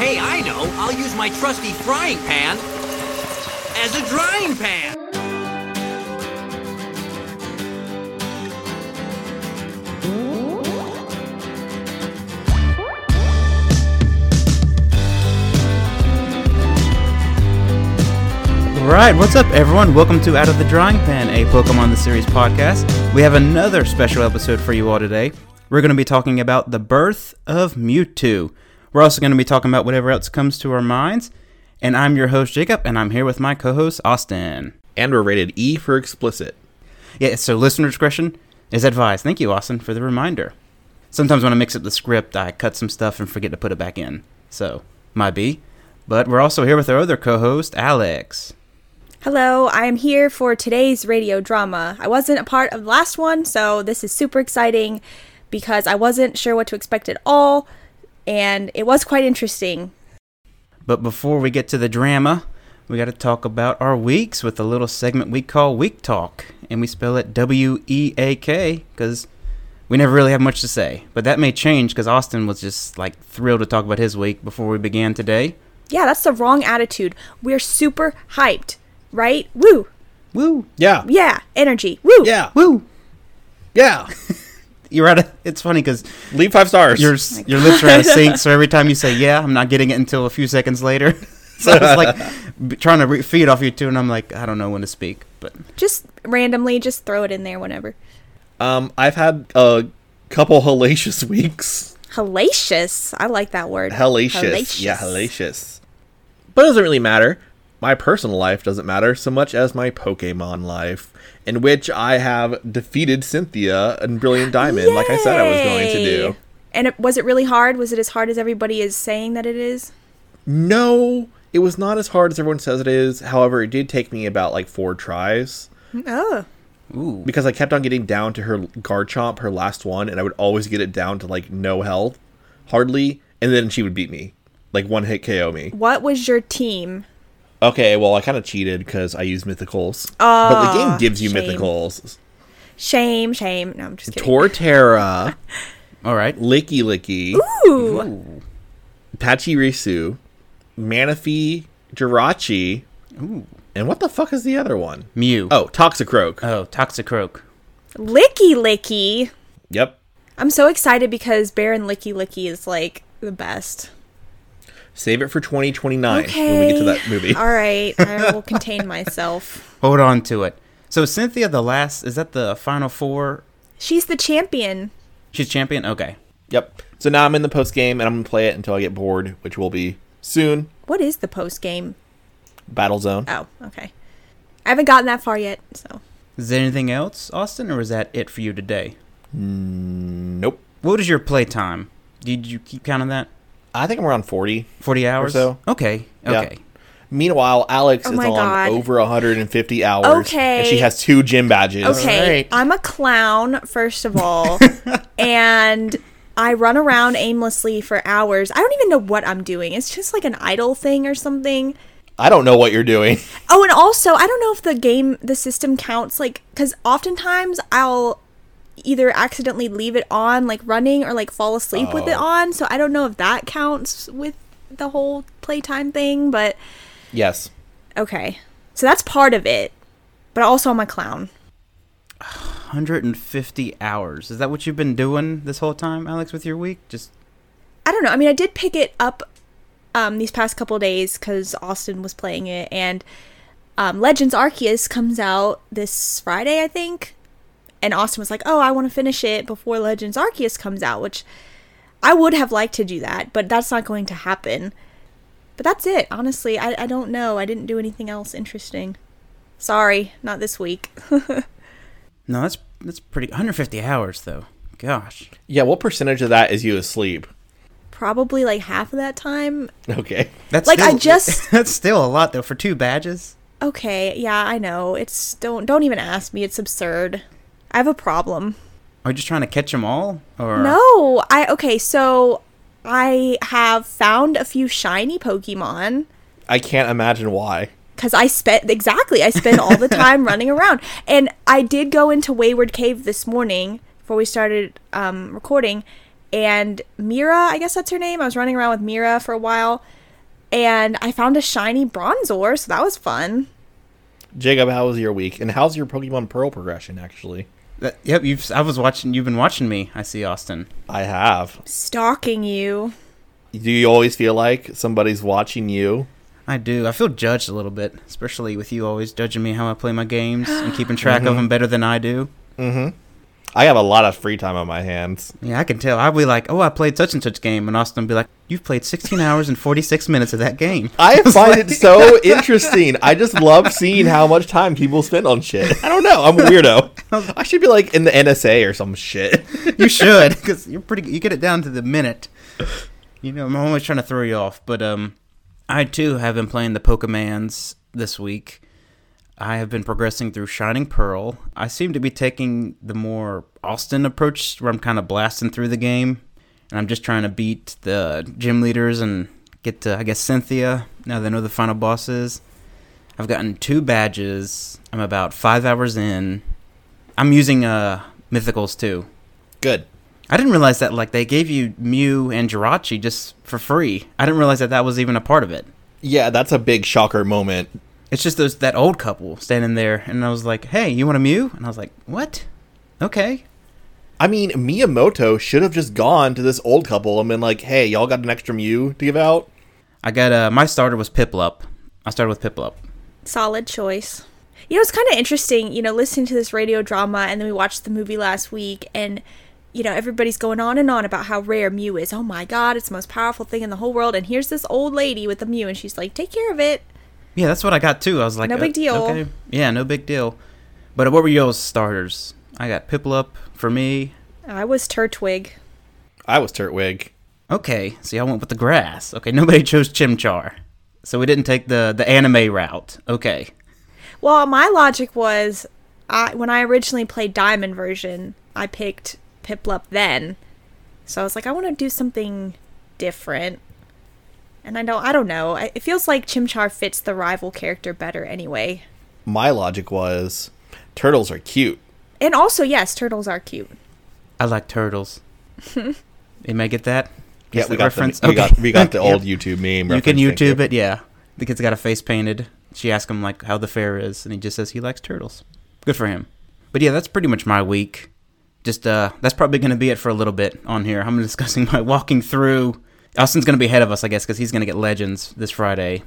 Hey, I know. I'll use my trusty frying pan as a drying pan. Right, what's up, everyone? Welcome to Out of the Drying Pan, a Pokemon the Series podcast. We have another special episode for you all today. We're going to be talking about the birth of Mewtwo. We're also going to be talking about whatever else comes to our minds. And I'm your host, Jacob, and I'm here with my co host, Austin. And we're rated E for explicit. Yeah, so listener discretion is advised. Thank you, Austin, for the reminder. Sometimes when I mix up the script, I cut some stuff and forget to put it back in. So, might be. But we're also here with our other co host, Alex. Hello, I am here for today's radio drama. I wasn't a part of the last one, so this is super exciting because I wasn't sure what to expect at all, and it was quite interesting. But before we get to the drama, we got to talk about our weeks with a little segment we call Week Talk. And we spell it W E A K because we never really have much to say. But that may change because Austin was just like thrilled to talk about his week before we began today. Yeah, that's the wrong attitude. We're super hyped, right? Woo! Woo! Yeah. Yeah, energy. Woo! Yeah. Woo! Yeah. You're at of. It's funny because Leave five stars. your your lips are out of sync. So every time you say yeah, I'm not getting it until a few seconds later. so it's like trying to re- feed off you too, and I'm like, I don't know when to speak. But Just randomly, just throw it in there whenever. um, I've had a couple hellacious weeks. Hellacious. I like that word. Hellacious. Yeah, hellacious. But it doesn't really matter. My personal life doesn't matter so much as my Pokemon life, in which I have defeated Cynthia and Brilliant Diamond, like I said I was going to do. And it, was it really hard? Was it as hard as everybody is saying that it is? No, it was not as hard as everyone says it is. However, it did take me about like four tries. Oh. ooh, because I kept on getting down to her Garchomp, her last one, and I would always get it down to like no health, hardly, and then she would beat me, like one hit KO me. What was your team? Okay, well I kind of cheated because I used mythicals, but the game ah, gives you shame. mythicals. Shame, shame. No, I'm just kidding. Torterra, all right. Lickilicky, Ooh. Ooh. Pachirisu, Manaphy, Jirachi, Ooh. and what the fuck is the other one? Mew. Oh, Toxicroak. Oh, Toxicroak. Lickilicky. Yep. I'm so excited because Baron Lickilicky is like the best. Save it for 2029 Okay. when we get to that movie. All right. I will contain myself. Hold on to it. So Cynthia, the last, is that the final four? She's the champion. She's champion. Okay. Yep. So now I'm in the post game and I'm gonna play it until I get bored, which will be soon. What is the post game? Battle Zone. Oh, okay. I haven't gotten that far yet, so. Is there anything else, Austin, or is that it for you today? Mm, nope. What is your playtime? Did you keep count of that? I think I'm around 40. Forty hours. so. Okay. Yeah. Okay. Meanwhile, Alex Oh is my on God. over 150 hours. Okay. And she has two gym badges. Okay, right. I'm a clown, first of all, and I run around aimlessly for hours. I don't even know what I'm doing. It's just like an idle thing or something. I don't know what you're doing. Oh, and also, I don't know if the game, the system counts, like, because oftentimes I'll either accidentally leave it on, like running, or like fall asleep with it Oh. on. So I don't know if that counts with the whole playtime thing, but Yes. okay. So that's part of it. But also, I'm a clown. 150 hours. Is that what you've been doing this whole time, Alex, with your week? Just I don't know. I mean, I did pick it up um, these past couple days because Austin was playing it, and um, Legends Arceus comes out this Friday, I think. And Austin was like, "Oh, I want to finish it before Legends Arceus comes out," which I would have liked to do that, but that's not going to happen. But that's it. Honestly, I, I don't know. I didn't do anything else interesting. Sorry, not this week. no, that's that's pretty. 150 hours though. Gosh. Yeah, what percentage of that is you asleep? Probably like half of that time. Okay. That's Like, I just- that's still a lot though for two badges. Okay, yeah, I know. It's don't don't even ask me. It's absurd. I have a problem. Are you just trying to catch them all, or No, I okay, so I have found a few shiny Pokemon I can't imagine why. because I spent exactly. I spend all the time running around, and I did go into Wayward Cave this morning before we started um, recording, and Mira, I guess that's her name. I was running around with Mira for a while, and I found a shiny Bronzor, so that was fun. Jacob, how was your week? And how's your Pokemon Pearl progression, actually? That- yep, you've. I was watching. You've been watching me. I see, Austin. I have. Stalking you. Do you always feel like somebody's watching you? I do. I feel judged a little bit, especially with you always judging me how I play my games and keeping track of mm-hmm. them better than I do. Mm-hmm. I have a lot of free time on my hands. Yeah, I can tell. I'll be like, "Oh, I played such and such game," and Austin will be like, "You've played 16 hours and 46 minutes of that game." I find it so interesting. I just love seeing how much time people spend on shit. I don't know. I'm a weirdo. I should be like in the NSA or some shit. you should, because you're pretty. You get it down to the minute. You know, I'm always trying to throw you off, but um, I too have been playing the Pokemans this week. I have been progressing through Shining Pearl. I seem to be taking the more Austin approach, where I'm kind of blasting through the game, and I'm just trying to beat the gym leaders and get to, I guess, Cynthia. Now that I know the final boss is. I've gotten two badges. I'm about five hours in. I'm using uh mythicals too. Good. I didn't realize that like they gave you Mew and Jirachi just for free. I didn't realize that that was even a part of it. Yeah, that's a big shocker moment. It's just those that old couple standing there, and I was like, "Hey, you want a Mew?" And I was like, "What? Okay." I mean, Miyamoto should have just gone to this old couple and been like, "Hey, y'all got an extra Mew to give out?" I got uh my starter was Piplup. I started with Piplup. Solid choice. You know, it's kind of interesting, you know, listening to this radio drama, and then we watched the movie last week, and, you know, everybody's going on and on about how rare Mew is. Oh my god, it's the most powerful thing in the whole world, and here's this old lady with a Mew, and she's like, take care of it. Yeah, that's what I got too. I was like, No big deal. Okay. Yeah, no big deal. But what were y'all's starters? I got Piplup for me. I was Turtwig. I was Turtwig. Okay, see, y'all went with the grass. Okay, nobody chose Chimchar. So we didn't take the the anime route. Okay. Well, my logic was, I when I originally played Diamond version, I picked Piplup then, so I was like, I want to do something different. And I don't, I don't know. It feels like Chimchar fits the rival character better anyway. My logic was turtles are cute. And also, yes, turtles are cute. I like turtles. you may get that? Yeah, we got reference? the, we Okay. got we got the Yep. old YouTube meme. You can YouTube you. it, yeah. The kid's got a face painted. She asks him like how the fair is, and he just says he likes turtles. Good for him. But yeah, that's pretty much my week. Just uh, that's probably going to be it for a little bit on here. I'm discussing my walking through. Austin's going to be ahead of us, I guess, because he's going to get Legends this Friday.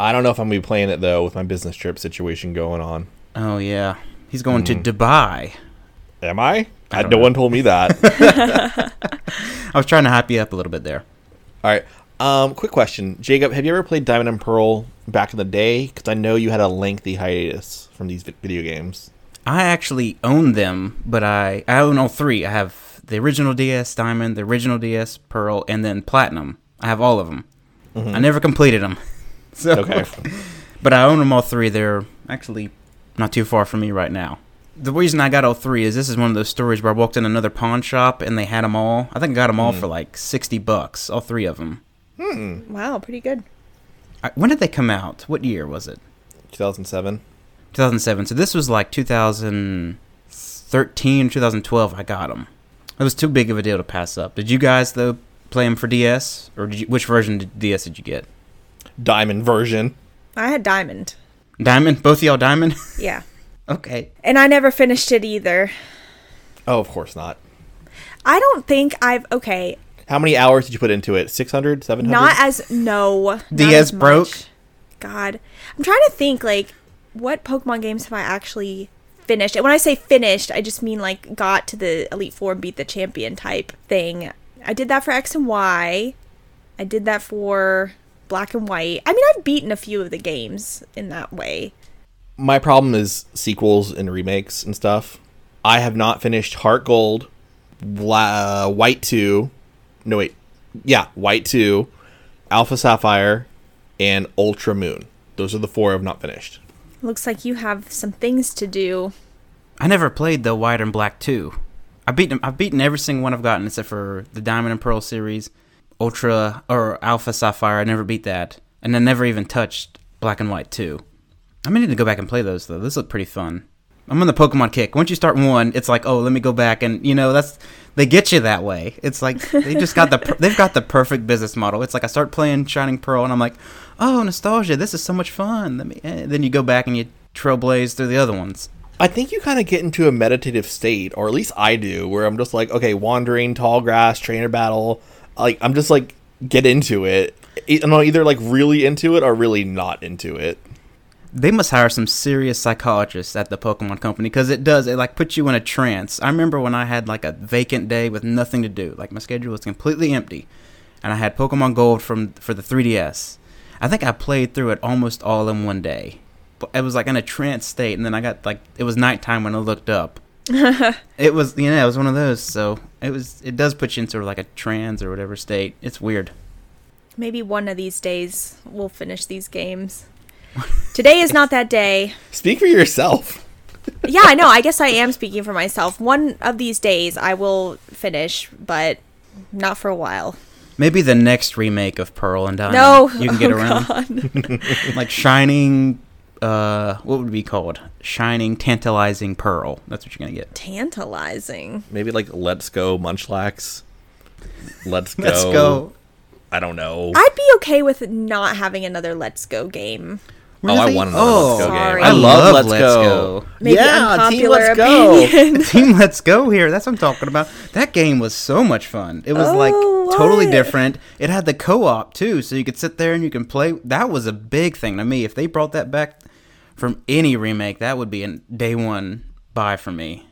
I don't know if I'm gonna be playing it though with my business trip situation going on. Oh yeah, he's going Mm-hmm. to Dubai. Am I? I I no know. one told me that. I was trying to hype you up a little bit there. All right. Um, quick question, Jacob. Have you ever played Diamond and Pearl back in the day? Because I know you had a lengthy hiatus from these video games. I actually own them, but I I own all three. I have the original DS Diamond, the original DS Pearl, and then Platinum. I have all of them. Mm-hmm. I never completed them. So, Okay. but I own them all three. They're actually not too far from me right now. The reason I got all three is this is one of those stories where I walked in another pawn shop and they had them all. I think I got them all mm. for like sixty bucks, all three of them. Hmm. Wow, pretty good. I, when did they come out? What year was it? 2007. 2007. So this was like 2013, 2012. I got them. It was too big of a deal to pass up. Did you guys though play them for DS, or did you, which version of DS did you get? Diamond version. I had Diamond. Diamond. Both of y'all Diamond. Yeah. okay. And I never finished it either. Oh, of course not. I don't think I've, okay, How many hours did you put into it? 600, 700? not as, no. DS as broke? much. God. I'm trying to think, like, what Pokemon games have I actually finished? And when I say finished, I just mean, like, got to the Elite Four and beat the champion type thing. I did that for X and Y. I did that for Black and White. I mean, I've beaten a few of the games in that way. My problem is sequels and remakes and stuff. I have not finished Heart Gold, Bla- uh, White 2. No, wait. Yeah, White 2, Alpha Sapphire, and Ultra Moon. Those are the four I've not finished. Looks like you have some things to do. I never played the White and Black two. I beaten. I've beaten every single one I've gotten except for the Diamond and Pearl series, Ultra or Alpha Sapphire. I never beat that, and I never even touched Black and White two. I may need to go back and play those though. This look pretty fun. I'm on the Pokemon kick. Once you start one, it's like, oh, let me go back, and you know that's they get you that way. It's like they just got the per- they've got the perfect business model. It's like I start playing Shining Pearl, and I'm like, oh, nostalgia. This is so much fun. Let me. eh. Then you go back and you trailblaze through the other ones. I think you kind of get into a meditative state, or at least I do, where I'm just like, okay, wandering, tall grass, trainer battle. Like I'm just like get into it. I'm either like really into it or really not into it. They must hire some serious psychologists at the Pokemon Company because it does. It like puts you in a trance. I remember when I had like a vacant day with nothing to do. Like my schedule was completely empty, and I had Pokemon Gold from for the 3DS. I think I played through it almost all in one day. But it was like in a trance state, and then I got like it was nighttime when I looked up. it was you know it was one of those. So it was it does put you in sort of like a trance or whatever state. It's weird. Maybe one of these days we'll finish these games. Today is not that day. Speak for yourself. Yeah, I know. I guess I am speaking for myself. One of these days I will finish, but not for a while. Maybe the next remake of Pearl and Diamond. No, you can get oh, around. Like shining uh what would it be called shining tantalizing pearl that's what you're gonna get Tantalizing. Maybe like let's go Munchlax. Let's go. let's go I don't know. I'd be okay with not having another Let's Go game. Oh, I want another Oh, Let's Go sorry. game. I I love, love Let's, Let's go. Go. Maybe yeah, Team Let's Go. team let's go here that's what i'm talking about that game was so much fun it was like Oh, totally different it had the co-op too so you could sit there and you can play that was a big thing to me if they brought that back from any remake that would be a day one buy for me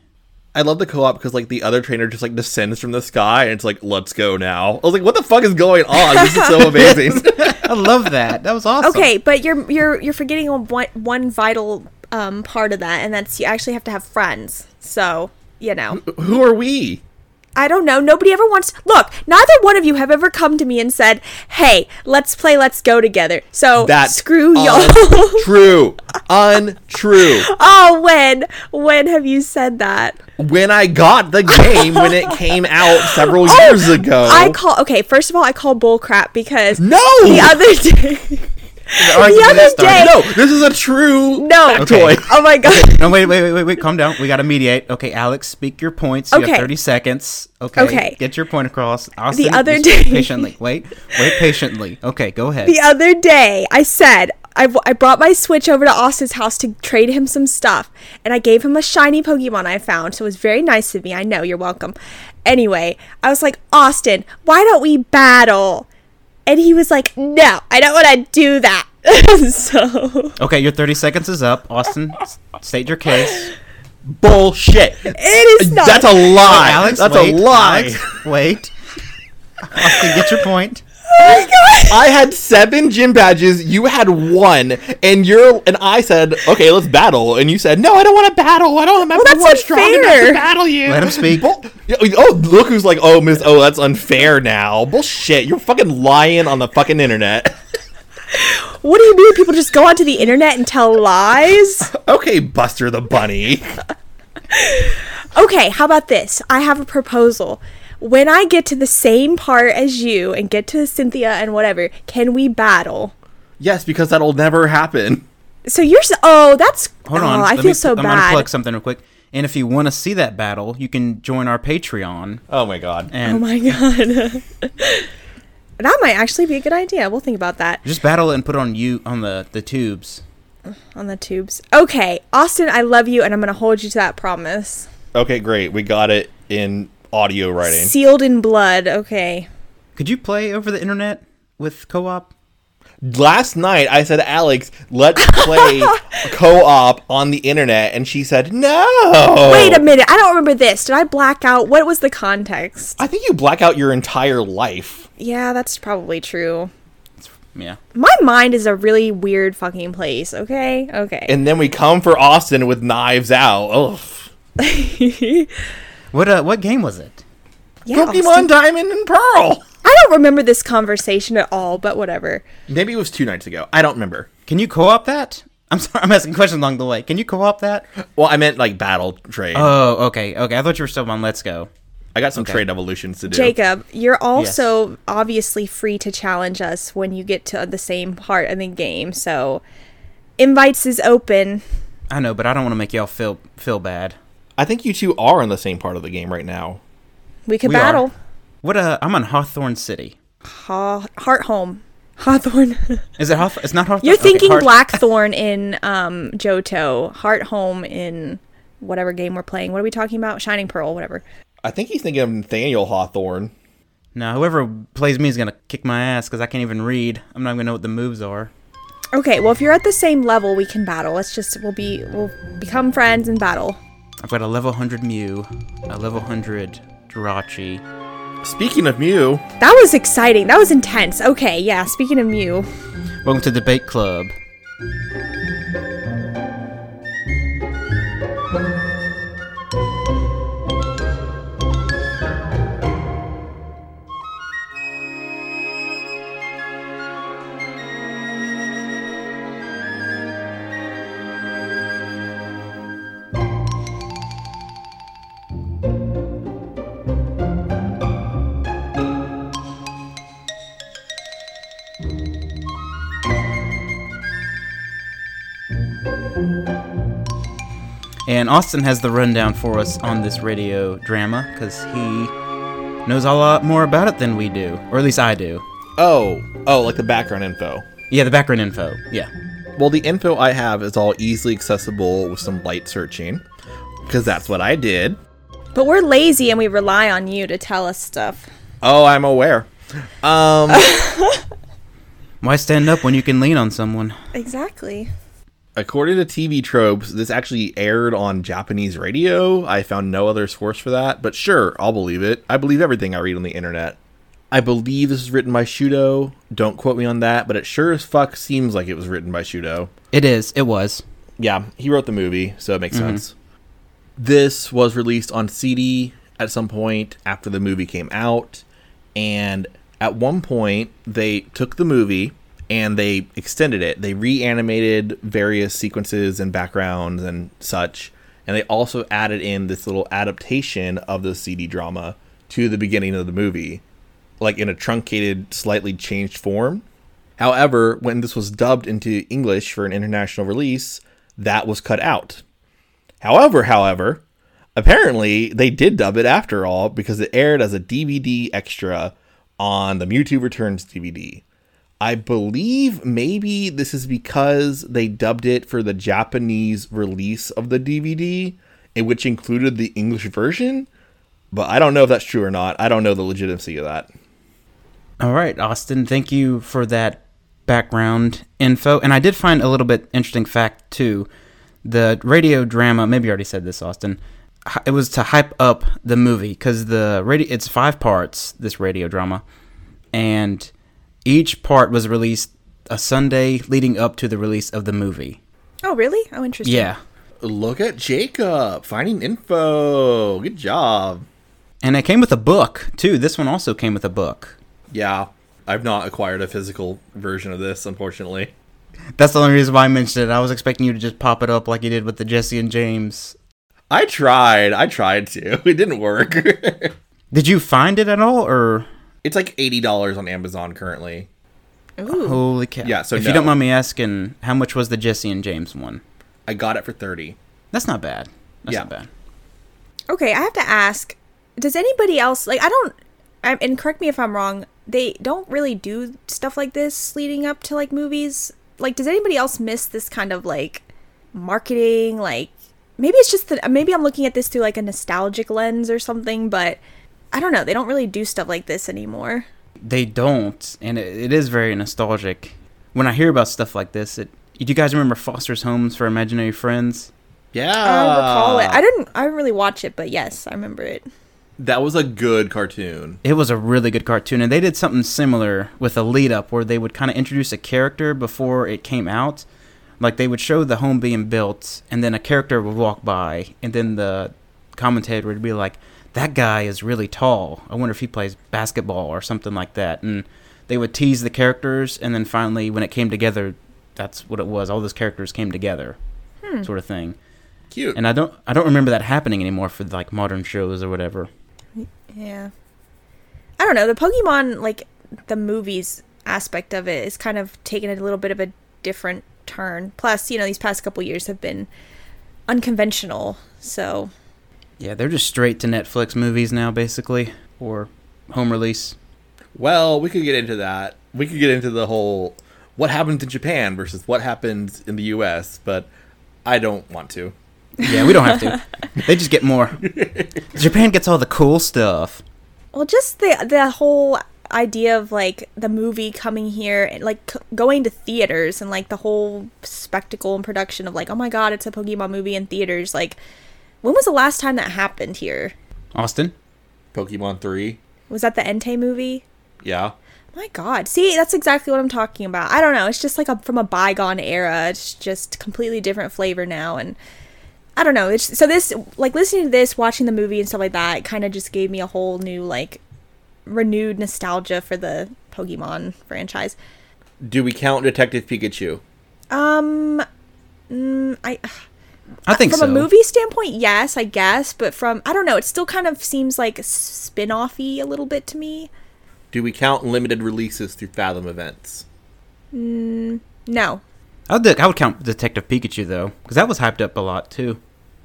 I love the co-op because like the other trainer just like descends from the sky and it's like let's go now. I was like, what the fuck is going on? This is so amazing. i love that that was awesome Okay, but you're you're you're forgetting one one vital um, part of that, and that's you actually have to have friends. So you know, Who are we? I don't know. Nobody ever wants. Look, neither one of you have ever come to me and said, "Hey, let's play, let's go together." So That's screw y'all. True. Untrue. oh, when when have you said that? When I got the game when it came out several oh, years ago. Oh, I call. Okay, first of all, I call bull crap because No! the other day. The other day- no, this is a true No. factoid. Oh my god. No, wait, wait, wait, wait, wait. Calm down. We got to mediate. Okay, Alex, speak your points. You Okay. have 30 seconds. Okay. Okay. Get your point across. Austin, the other day- Patiently. Wait. Wait patiently. Okay, go ahead. the other day I said I, I brought my Switch over to Austin's house to trade him some stuff, and I gave him a shiny Pokemon I found. So it was very nice of me. I know you're welcome. Anyway, I was like, Austin, why don't we battle? And he was like, No, I don't want to do that. so okay, your 30 seconds is up. Austin, state your case. Bullshit. it is not. That's a lie. Alex, That's wait. a lie. Alex, wait. Austin, get your point. Oh I had seven gym badges. You had one, and you're and I said, "Okay, let's battle." And you said, "No, I don't want to battle. I don't have that's one strong enough unfair. to battle you." Let him speak. Bull- oh, look who's like, "Oh, Miss, oh, that's unfair." Now, bullshit. You're fucking lying on the fucking internet. what do you mean? People just go onto the internet and tell lies? okay, Buster the Bunny. Okay, how about this? I have a proposal. When I get to the same part as you and get to Cynthia and whatever, can we battle? Yes, because that'll never happen. So you're s- oh that's Hold oh, on. I feel me- so I'm gonna bad. plug something real quick. And if you want to see that battle, you can join our Patreon. Oh my god. And Oh my god. that might actually be a good idea. We'll think about that just battle it and put it on you on the the tubes. on the tubes. Okay, Austin, I love you and I'm going to hold you to that promise. Okay, great. We got it in audio writing. Sealed in blood. Okay. Could you play over the internet with co-op? Last night I said, Alex, let's play co-op on the internet, and she said, no. Wait a minute. I don't remember this. Did I black out? What was the context? I think you black out your entire life. Yeah, that's probably true. Yeah. My mind is a really weird fucking place, okay? Okay. And then we come for Austin with knives out. Ugh. What uh what game was it? yeah, Pokemon Austin- Diamond and Pearl. I don't remember this conversation at all, but whatever. Maybe it was two nights ago. I don't remember. Can you co-op that? I'm sorry, I'm asking questions along the way. Can you co-op that? Well, I meant like battle trade. Oh, okay, okay. I thought you were still on Let's Go. I got some okay. trade evolutions to do. Jacob, you're also obviously free to challenge us when you get to the same part of the game. So, invites is open. I know, but I don't want to make y'all feel feel bad. I think you two are in the same part of the game right now. We could We are. battle. What? Uh, I'm on Hawthorne City. Ha- Hearthome. Hawthorne. Is it Hawthorne? It's not Hawthorne. You're Okay, thinking Hawth- Blackthorn in um, Johto. Hearthome in whatever game we're playing. What are we talking about? Shining Pearl, whatever. I think he's thinking of Nathaniel Hawthorne. No, whoever plays me is gonna kick my ass because I can't even read. I'm not even gonna know what the moves are. Okay, well if you're at the same level, we can battle. Let's just we'll be we'll become friends and battle. I've got a level 100 Mew, a level 100 Jirachi. Speaking of Mew, That was exciting. That was intense. Okay, yeah. Speaking of Mew, Welcome to Debate Club. And Austin has the rundown for us on this radio drama because he knows a lot more about it than we do, or at least I do. oh, oh, like the background info. Yeah, the background info. Yeah. Well, the info I have is all easily accessible with some light searching, because that's what I did. but we're lazy and we rely on you to tell us stuff. Oh, I'm aware. Um, Why stand up when you can lean on someone? Exactly. According to TV tropes, this actually aired on Japanese radio. I found no other source for that, but sure, I'll believe it. I believe everything I read on the internet. I believe this was written by Shudo. Don't quote me on that, but it sure as fuck seems like it was written by Shudo. It is. It was. Yeah, he wrote the movie, so it makes mm-hmm. sense. This was released on CD at some point after the movie came out, and at one point they took the movie and they extended it. They reanimated various sequences and backgrounds and such, and they also added in this little adaptation of the CD drama to the beginning of the movie, like in a truncated, slightly changed form. However, when this was dubbed into English for an international release, that was cut out. However, however, apparently they did dub it after all because it aired as a DVD extra on the Mewtwo Returns DVD. I believe maybe this is because they dubbed it for the Japanese release of the DVD, which included the English version. But I don't know if that's true or not. I don't know the legitimacy of that. All right, Austin. Thank you for that background info. And I did find a little bit interesting fact too. The radio drama. Maybe you already said this, Austin. It was to hype up the movie because the radio. It's five parts. This radio drama, and each part was released a Sunday leading up to the release of the movie. Oh, really? Oh, interesting. Yeah, Look at Jacob finding info. Good job. and it came with a book too. This one also came with a book. Yeah, I've not acquired a physical version of this, unfortunately. That's the only reason why I mentioned it. I was expecting you to just pop it up like you did with the Jesse and James. I tried. I tried to. It didn't work. Did you find it at all, or it's like eighty dollars on Amazon currently. Ooh. holy cow? Yeah, so if no. you don't mind me asking, how much was the Jesse and James one? I got it for thirty. That's not bad. That's Yeah. not bad. Okay, I have to ask. Does anybody else like? I don't. I, and correct me if I'm wrong. They don't really do stuff like this leading up to like movies. Like, does anybody else miss this kind of like marketing? Like, maybe it's just that maybe I'm looking at this through like a nostalgic lens or something. But I don't know. They don't really do stuff like this anymore. They don't, and it, it is very nostalgic. When I hear about stuff like this, it. Do you guys remember Foster's Homes for Imaginary Friends? Yeah, I recall it. I didn't. I didn't really watch it, but yes, I remember it. that was a good cartoon. It was a really good cartoon, and they did something similar with a lead up where they would kind of introduce a character before it came out. Like they would show the home being built, and then a character would walk by, and then the commentator would be like, "That guy is really tall. I wonder if he plays basketball or something like that." And they would tease the characters, and then finally, when it came together, that's what it was. All those characters came together, hmm. sort of thing. Cute. And I don't, I don't remember that happening anymore for like modern shows or whatever. Yeah. I don't know. The Pokemon, like, the movies aspect of it is kind of taking a little bit of a different turn. Plus, you know, these past couple years have been unconventional. So Yeah, they're just straight to Netflix movies now, basically, or home release. Well, we could get into that. We could get into the whole what happens in Japan versus what happens in the U.S., but I don't want to. Yeah, we don't have to. they just get more. Japan gets all the cool stuff. Well, just the the whole idea of like the movie coming here and like c- going to theaters and like the whole spectacle and production of like oh my god it's a Pokemon movie in theaters like when was the last time that happened here? Austin? Pokemon 3. Was that the Entei movie? Yeah. My God, see that's exactly what I'm talking about. I don't know, it's just like a, from a bygone era. It's just completely different flavor now and. I don't know. It's so this like listening to this, watching the movie and stuff like that, it kind of just gave me a whole new like renewed nostalgia for the Pokemon franchise. Do we count Detective Pikachu? Um, mm, I I think from so. a movie standpoint, yes, I guess, but from I don't know, it still kind of seems like spin-offy a little bit to me. Do we count limited releases through Fathom events? Mm, No, I would, I would count Detective Pikachu though, because that was hyped up a lot too.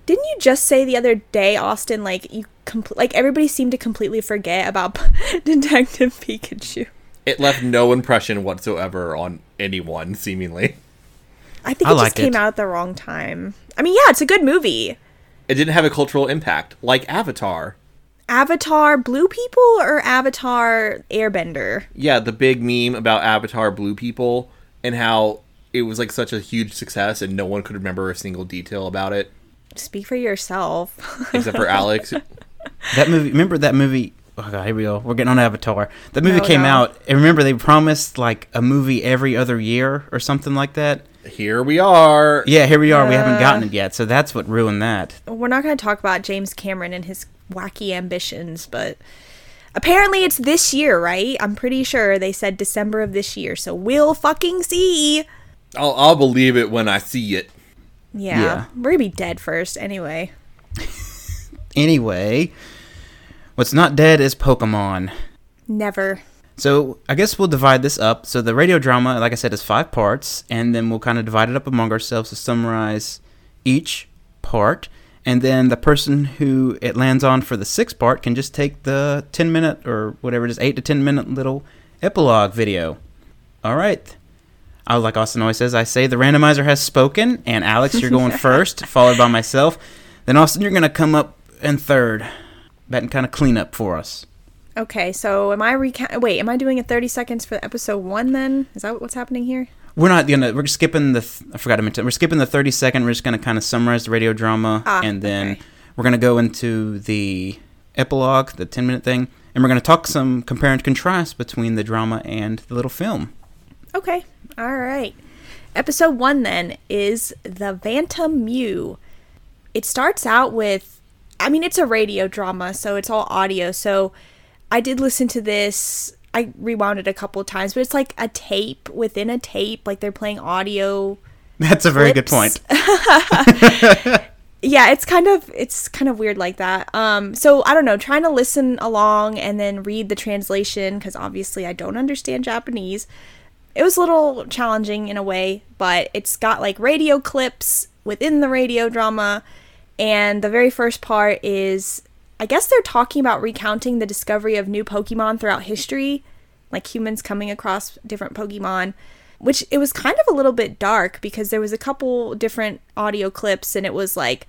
didn't you just say the other day, Austin? Like you, compl- like everybody seemed to completely forget about Detective Pikachu. It left no impression whatsoever on anyone, seemingly. I think I it just came it. out at the wrong time. I mean, yeah, it's a good movie. It didn't have a cultural impact, like Avatar. Avatar Blue People or Avatar Airbender? Yeah, the big meme about Avatar Blue People and how it was like such a huge success and no one could remember a single detail about it Speak for yourself. except for Alex. That movie, remember that movie? Oh god, here we go. We're getting on Avatar. That movie No, came no. out, and remember they promised like a movie every other year or something like that. Here we are. Yeah, here we are. we haven't Uh. gotten it yet, so that's what ruined that. We're not going to talk about James Cameron and his wacky ambitions, but apparently it's this year, right? I'm pretty sure they said December of this year, so we'll fucking see. I'll, I'll believe it when I see it. Yeah, Yeah. we're gonna be dead first anyway. Anyway, what's not dead is Pokemon. Never. So I guess we'll divide this up. So the radio drama, like I said, is five parts, and then we'll kind of divide it up among ourselves to summarize each part. And then the person who it lands on for the sixth part can just take the 10 minute or whatever it is, 8 to 10 minute little epilogue video. All right. I, like Austin always says, I say the randomizer has spoken, and Alex, you're going first, followed by myself. Then Austin, you're going to come up in third. That and kind of clean up for us. Okay, so am I recount? Wait, am I doing a 30 seconds for episode one? Then is that what's happening here? We're not gonna. We're skipping the. Th- I forgot to mention. We're skipping the thirty second. We're just gonna kind of summarize the radio drama, Ah, and then okay. we're gonna go into the epilogue, the ten minute thing, and we're gonna talk some compare and contrast between the drama and the little film. Okay. All right. Episode one then is the Phantom Mew. It starts out with, I mean, it's a radio drama, so it's all audio. So I did listen to this. I rewound it a couple of times, but it's like a tape within a tape. Like they're playing audio. That's a very good point. yeah it's kind of it's kind of weird like that um so i don't know trying to listen along and then read the translation because obviously i don't understand japanese it was a little challenging in a way but it's got like radio clips within the radio drama and the very first part is i guess they're talking about recounting the discovery of new pokemon throughout history like humans coming across different pokemon which it was kind of a little bit dark because there was a couple different audio clips and it was like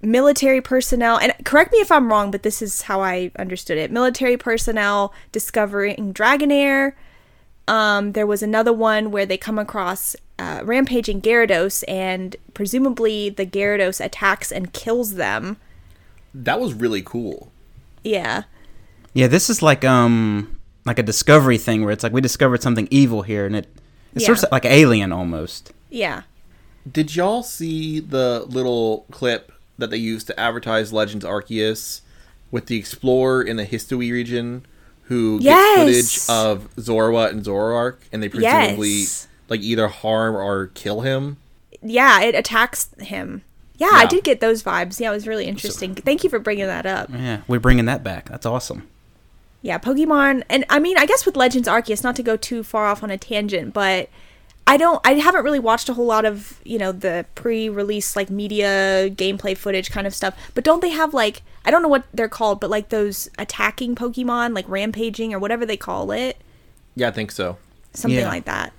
military personnel and correct me if I'm wrong but this is how I understood it. Military personnel discovering Dragonair. Um there was another one where they come across uh, rampaging Gyarados and presumably the Gyarados attacks and kills them That was really cool. yeah Yeah, this is like um like a discovery thing where it's like we discovered something evil here, and it it's sort Yeah. of like alien almost. yeah Did y'all see the little clip that they used to advertise Legends Arceus with the explorer in the Hisui region who Yes! gets footage of Zorua and Zoroark and they presumably Yes. like either harm or kill him? yeah it attacks him yeah, I did get those vibes yeah it was really interesting thank you for bringing that up Yeah, we're bringing that back. That's awesome. Yeah, Pokemon, and I mean, I guess with Legends Arceus, not to go too far off on a tangent, but I don't I haven't really watched a whole lot of, you know, the pre-release like media gameplay footage kind of stuff. But don't they have like I don't know what they're called, but like those attacking Pokemon, like rampaging or whatever they call it, Yeah, I think so. something Yeah. like that.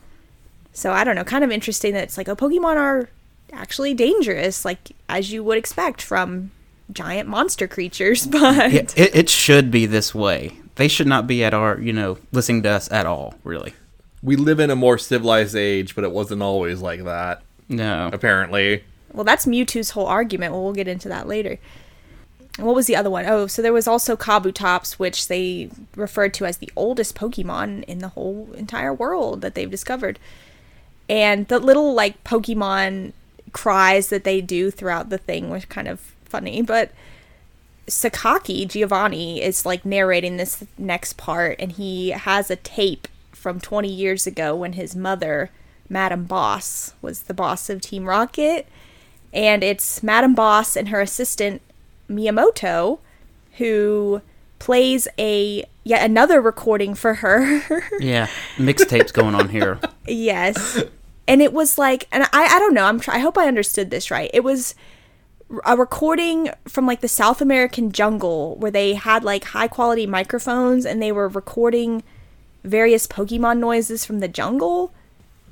So I don't know, kind of interesting that it's like oh Pokemon are actually dangerous like as you would expect from giant monster creatures, but Yeah, it, it should be this way. They should not be at our, you know, listening to us at all, really. We live in a more civilized age, but it wasn't always like that. No. Apparently, Well, that's Mewtwo's whole argument. Well, we'll get into that later. And What was the other one? Oh, so there was also Kabutops, which they referred to as the oldest Pokemon in the whole entire world that they've discovered. And the little like Pokemon cries that they do throughout the thing was kind of funny, but Sakaki Giovanni is like narrating this next part, and he has a tape from 20 years ago when his mother, Madam Boss, was the boss of Team Rocket. And it's Madam Boss and her assistant, Miyamoto, who plays a yet another recording for her. Yeah. Mixtapes going on here. Yes. And it was like, and I, I don't know, I'm I hope I understood this right. It was a recording from like the South American jungle where they had like high quality microphones and they were recording various Pokemon noises from the jungle.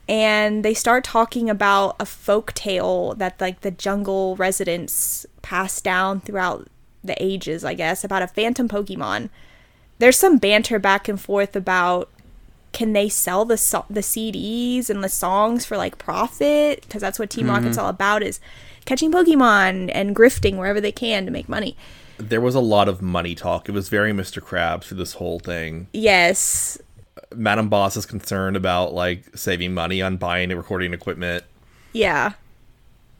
And they start talking about a folk tale that like the jungle residents passed down throughout the ages, I guess, about a phantom Pokemon. There's some banter back and forth about can they sell the so- the CDs and the songs for like profit? Because that's what Team Rocket's mm-hmm. all about is catching Pokemon and grifting wherever they can to make money. there was a lot of money talk. It was very Mr. Krabs through this whole thing. Yes, Madam Boss is concerned about like saving money on buying recording equipment. yeah,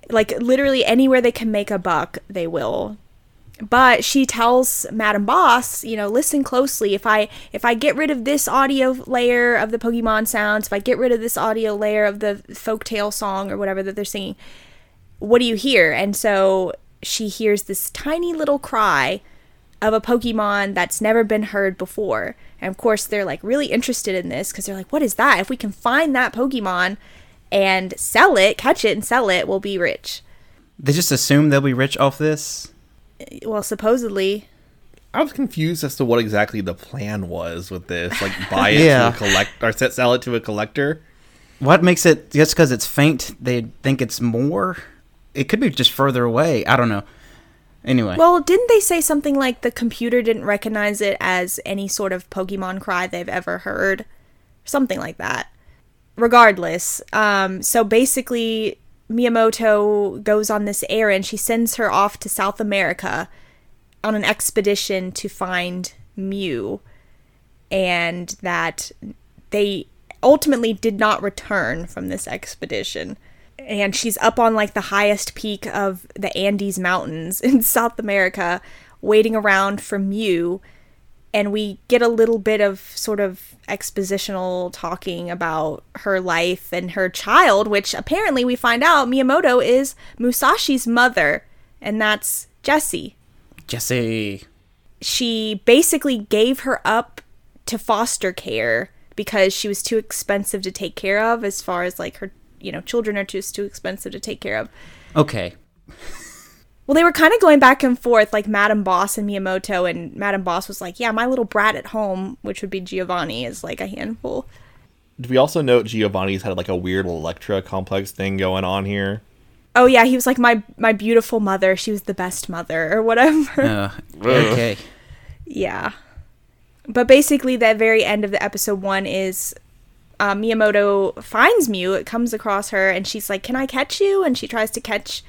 like literally anywhere they can make a buck, they will. But she tells Madam Boss, you know, listen closely. If I if I get rid of this audio layer of the Pokemon sounds, if I get rid of this audio layer of the folktale song or whatever that they're singing, what do you hear? And so she hears this tiny little cry of a Pokemon that's never been heard before. And of course, they're like really interested in this because they're like, what is that? If we can find that Pokemon and sell it, catch it and sell it, we'll be rich. They just assume they'll be rich off this. Well, supposedly. I was confused as to what exactly the plan was with this. Like buy it Yeah. to a collect or sell it to a collector. What makes it just because it's faint? They think it's more. It could be just further away. I don't know. Anyway, Well, didn't they say something like the computer didn't recognize it as any sort of Pokemon cry they've ever heard? Something like that. Regardless, um, so basically, Miyamoto goes on this errand. She sends her off to South America on an expedition to find Mew, and that they ultimately did not return from this expedition. And she's up on like the highest peak of the Andes Mountains in South America, waiting around for Mew. And we get a little bit of sort of expositional talking about her life and her child, which apparently we find out Miyamoto is Musashi's mother, and that's Jessie Jesse. she basically gave her up to foster care because she was too expensive to take care of as far as like her you know children are just too expensive to take care of Okay. Well they were kind of going back and forth like madam boss and miyamoto and madam boss was like yeah my little brat at home which would be giovanni is like a handful Did we also note Giovanni's had like a weird Electra complex thing going on here? oh yeah he was like my my beautiful mother she was the best mother or whatever Uh, okay. Yeah. But basically, the very end of the episode one is uh, Miyamoto finds Mew. It comes across her, and she's like, "Can I catch you?" And she tries to catch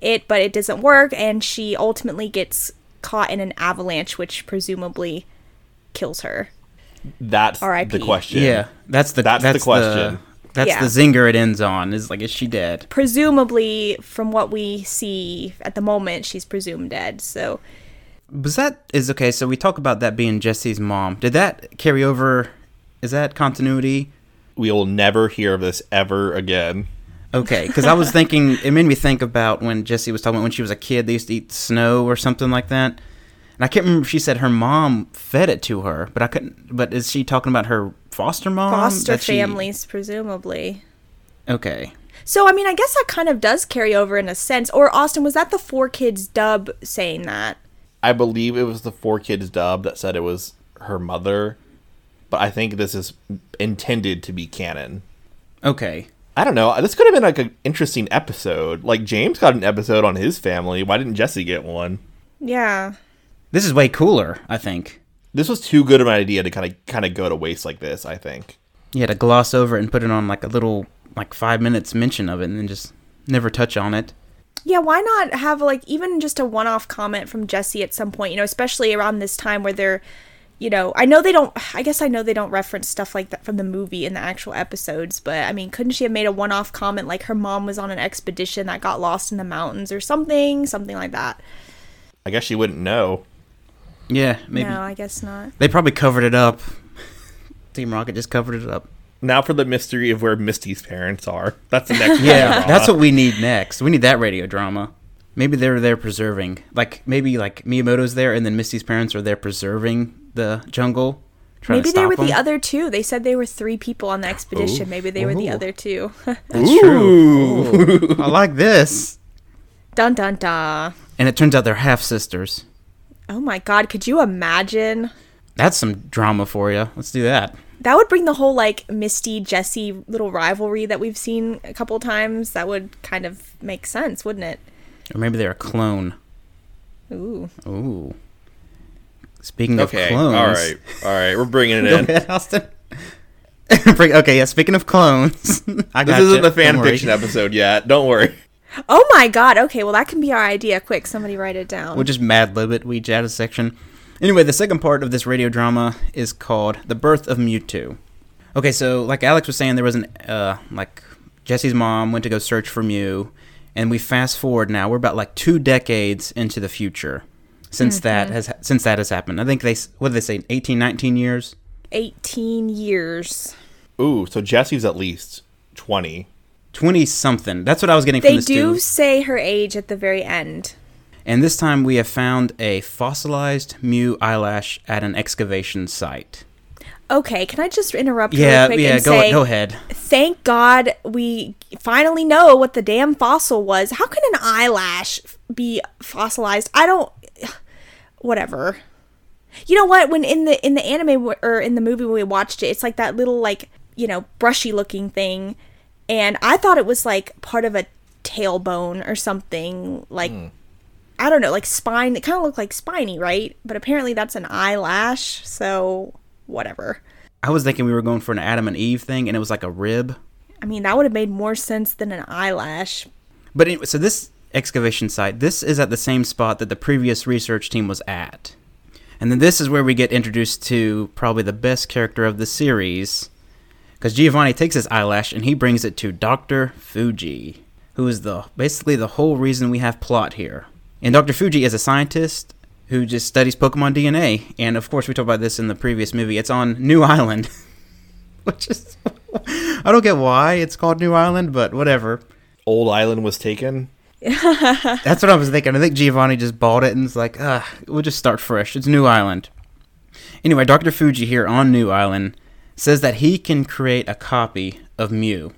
it, but it doesn't work, and she ultimately gets caught in an avalanche, which presumably kills her. That's R.I.P.. the question. Yeah, that's the That's the question. that's Yeah. the zinger it ends on. Is like, is she dead? Presumably, from what we see at the moment, she's presumed dead. So Was that is okay? So we talk about that being Jesse's mom. Did that carry over? Is that continuity? We will never hear of this ever again. Okay, because I was thinking, it made me think about when Jesse was talking about when she was a kid, they used to eat snow or something like that. And I can't remember if she said her mom fed it to her, but I couldn't. But is she talking about her foster mom? foster that she- families, presumably. Okay. So I mean, I guess that kind of does carry over in a sense. Or Austin, was that the four kids dub saying that? I believe it was the four kids dub that said it was her mother, but I think this is intended to be canon. Okay. I don't know. This could have been like an interesting episode. Like James got an episode on his family. Why didn't Jesse get one? Yeah. This is way cooler, I think. This was too good of an idea to kind of kind of go to waste like this. I think. You had to gloss over it and put it on like a little, like five minutes mention of it and then just never touch on it. Yeah, why not have like even just a one-off comment from Jesse at some point, you know, especially around this time where they're you know, I know they don't I guess I know they don't reference stuff like that from the movie in the actual episodes, but I mean, couldn't she have made a one-off comment like her mom was on an expedition that got lost in the mountains or something, something like that? I guess she wouldn't know. Yeah, maybe. No, I guess not. They probably covered it up. Team Rocket just covered it up. Now for the mystery of where Misty's parents are. That's the next. Yeah, drama. that's what we need next. We need that radio drama. Maybe they're there preserving, like maybe like Miyamoto's there, and then Misty's parents are there preserving the jungle. Maybe they stop were the other two. They said they were three people on the expedition. Ooh. Maybe they were the oh. other two. That's true. Ooh, I like this. dun dun dun. And it turns out they're half sisters. Oh my god, could you imagine? That's some drama for you. Let's do that. That would bring the whole like Misty Jesse little rivalry that we've seen a couple times. That would kind of make sense, wouldn't it? Or maybe they're a clone. Ooh. Ooh. Speaking Okay. of clones. All right. All right. We're bringing it Go in. ahead, Austin. Okay, yeah. Speaking of clones, I This got isn't the fan fiction episode yet. Don't worry. Oh my god. Okay, well that can be our idea. Quick, somebody write it down. We'll just mad lib it. We chat a section. Anyway, the second part of this radio drama is called "The Birth of Mewtwo." Okay, so like Alex was saying, there was an uh, like Jesse's mom went to go search for Mew, and we fast forward now. We're about like two decades into the future since mm-hmm. that has since that has happened. I think they what did they say 18, 19 years. 18 years. Ooh, so Jesse's at least twenty. 20 something. That's what I was getting from They do dude. say her age at the very end. And this time we have found a fossilized Mew eyelash at an excavation site. Okay, can I just interrupt Yeah, really quick yeah, and go say go ahead. thank God we finally know what the damn fossil was. How can an eyelash be fossilized? I don't. Whatever. You know what? When in the in the anime or in the movie when we watched it, it's like that little like you know brushy looking thing, and I thought it was like part of a tailbone or something like. Hmm. I don't know, like spine. It kind of looked like spiny, right? But apparently that's an eyelash. So whatever. I was thinking we were going for an Adam and Eve thing, and it was like a rib. I mean, that would have made more sense than an eyelash. But anyway, so this excavation site, this is at the same spot that the previous research team was at. And then this is where we get introduced to probably the best character of the series. Because Giovanni takes his eyelash and he brings it to Dr. Fuji, who is the basically the whole reason we have plot here. And Dr. Fuji is a scientist who just studies Pokemon DNA. And of course, we talked about this in the previous movie. It's on New Island. Which is. I don't get why it's called New Island, but whatever. Old Island was taken. That's what I was thinking. I think Giovanni just bought it and it's like, ah, we'll just start fresh. It's New Island. Anyway, Dr. Fuji here on New Island says that he can create a copy of Mew.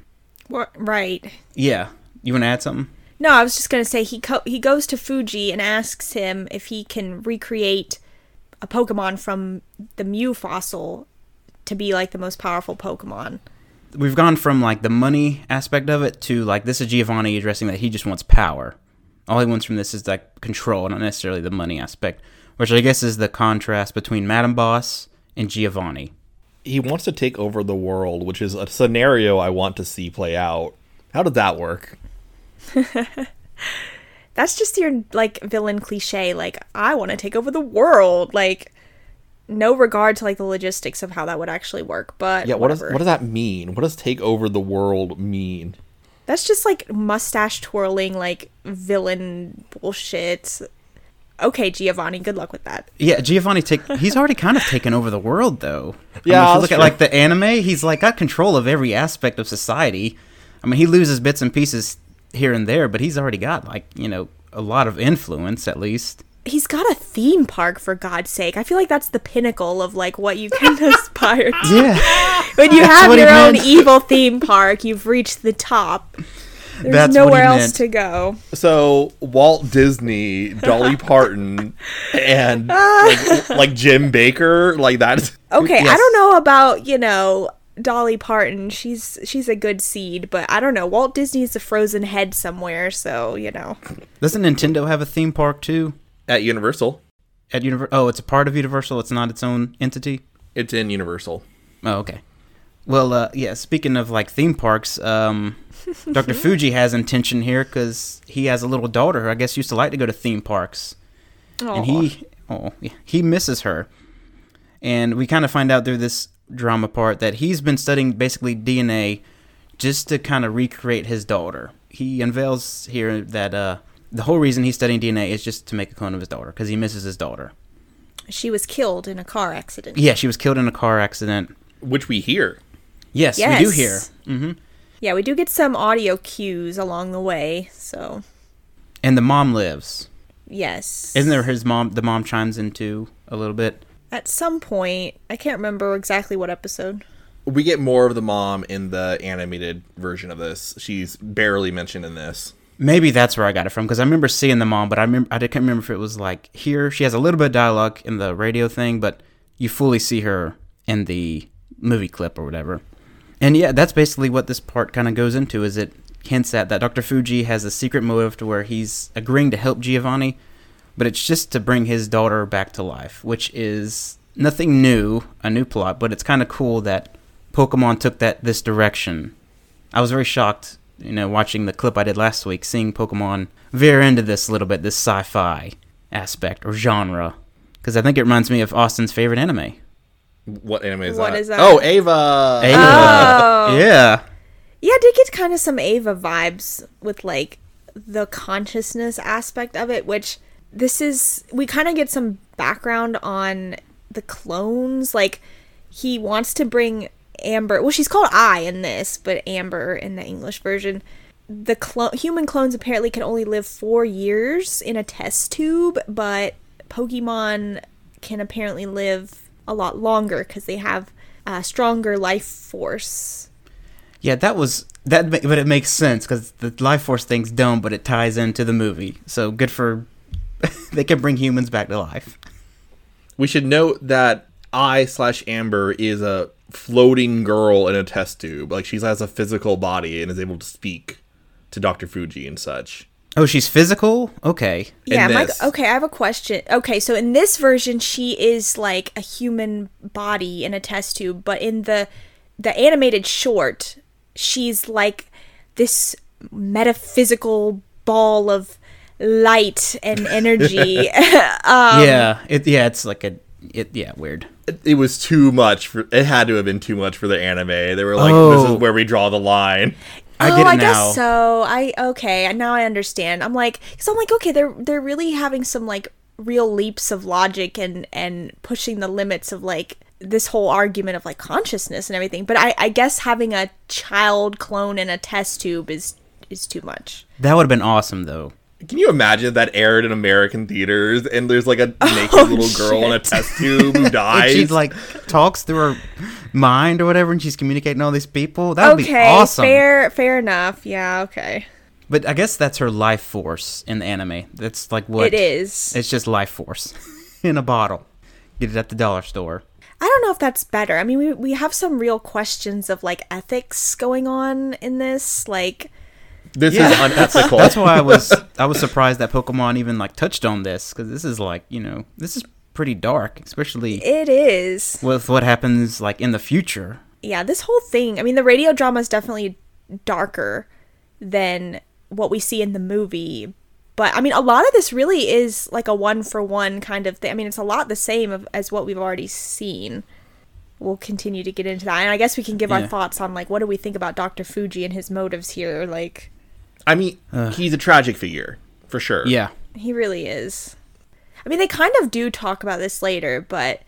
What? Right. Yeah. You want to add something? No, I was just gonna say he co- he goes to Fuji and asks him if he can recreate a Pokemon from the Mew fossil to be like the most powerful Pokemon. We've gone from like the money aspect of it to like this is Giovanni addressing that he just wants power. All he wants from this is like control, not necessarily the money aspect, which I guess is the contrast between Madam Boss and Giovanni. He wants to take over the world, which is a scenario I want to see play out. How did that work? That's just your like villain cliche. Like I want to take over the world. Like no regard to like the logistics of how that would actually work. But Yeah, what does what does that mean? What does take over the world mean? That's just like mustache twirling, like villain bullshit. Okay, Giovanni, good luck with that. Yeah, Giovanni take he's already kind of taken over the world though. I mean, Yeah, if you that's look at like the anime, he's like got control of every aspect of society. I mean, he loses bits and pieces here and there, but he's already got like, you know, a lot of influence at least. He's got a theme park for God's sake. I feel like that's the pinnacle of like what you can aspire to. Yeah. When you That's have your own meant. evil theme park, you've reached the top. There's That's what he nowhere else meant. to go. So Walt Disney, Dolly Parton, and like, like Jim Bakker, like that's Okay, I don't know about, you know, Dolly Parton. She's she's a good seed, but I don't know. Walt Disney's a frozen head somewhere, so, you know. Doesn't Nintendo have a theme park too? At Universal. At Univer- Oh, it's a part of Universal. It's not its own entity. It's in Universal. Oh, okay. Well, uh, yeah. Speaking of like theme parks, um, Dr. Fuji has intention here because he has a little daughter who I guess used to like to go to theme parks, and he, oh, he misses her. And we kind of find out through this drama part that he's been studying basically DNA just to kind of recreate his daughter. He unveils here that uh, the whole reason he's studying DNA is just to make a clone of his daughter because he misses his daughter. she was killed in a car accident. Yeah, she was killed in a car accident. Which we hear. Yes, Yes. we do hear. hmm Yeah, we do get some audio cues along the way, so And the mom lives. yes. Isn't there his mom? The mom chimes into a little bit. At some point, I can't remember exactly what episode. We get more of the mom in the animated version of this. She's barely mentioned in this. Maybe that's where I got it from because I remember seeing the mom, but I remember I can't remember if it was like here. She has a little bit of dialogue in the radio thing, but you fully see her in the movie clip or whatever. And yeah, that's basically what this part kind of goes into. Is it hints at that Dr. Fuji has a secret motive to where he's agreeing to help Giovanni, but it's just to bring his daughter back to life, which is nothing new, a new plot, but it's kind of cool that Pokemon took that this direction. I was very shocked, you know, watching the clip I did last week, seeing Pokemon veer into this a little bit, this sci-fi aspect or genre, because I think it reminds me of Austin's favorite anime. What anime is What that? is that? Oh, Eva. Eva. Oh. Yeah. Yeah, I did get kind of some Eva vibes with like the consciousness aspect of it, which this is we kind of get some background on the clones. Like he wants to bring Amber. Well, she's called Ai in this, but Amber in the English version. The clone human clones apparently can only live four years in a test tube, but Pokemon can apparently live a lot longer because they have a stronger life force. Yeah, that was that, but it makes sense because the life force thing's dumb, but it ties into the movie. So good for they can bring humans back to life. We should note that Ai slash Amber is a floating girl in a test tube. Like she has a physical body and is able to speak to Dr. Fuji and such. Oh, she's physical. Okay. Yeah, in Mike. this. Okay, I have a question. Okay, so in this version, she is like a human body in a test tube, but in the the animated short, she's like this metaphysical ball of light and energy. Um, yeah. It. Yeah. It's like a. It. Yeah. Weird. It, it was too much for. It had to have been too much for the anime. They were like, Oh. "This is oh. where we draw the line." I oh, get it I now. guess so. I okay. Now I understand. I'm like, because I'm like, okay, they're they're really having some like real leaps of logic and and pushing the limits of like this whole argument of like consciousness and everything. But I I guess having a child clone in a test tube is is too much. That would have been awesome though. Can you imagine that aired in American theaters and there's like a oh, naked little girl in a test tube who And dies? she like talks through her mind or whatever, and she's communicating to all these people. That would okay, be awesome. fair fair enough. Yeah, okay. But I guess that's her life force in the anime. That's like what It is. It's just life force in a bottle. Get it at the dollar store. I don't know if that's better. I mean, we we have some real questions of like ethics going on in this, like. This Yeah. is unethical. That's why I was I was surprised that Pokemon even like touched on this because this is like you know this is pretty dark, especially It is. with what happens like in the future. yeah, this whole thing, I mean, the radio drama is definitely darker than what we see in the movie. But I mean, a lot of this really is like a one for one kind of thing. I mean, it's a lot the same of, as what we've already seen. We'll continue to get into that. And I guess we can give our thoughts on like what do we think about Dr. Fuji and his motives here? Like, I mean, he's a tragic figure for sure. Yeah, he really is. I mean, they kind of do talk about this later, but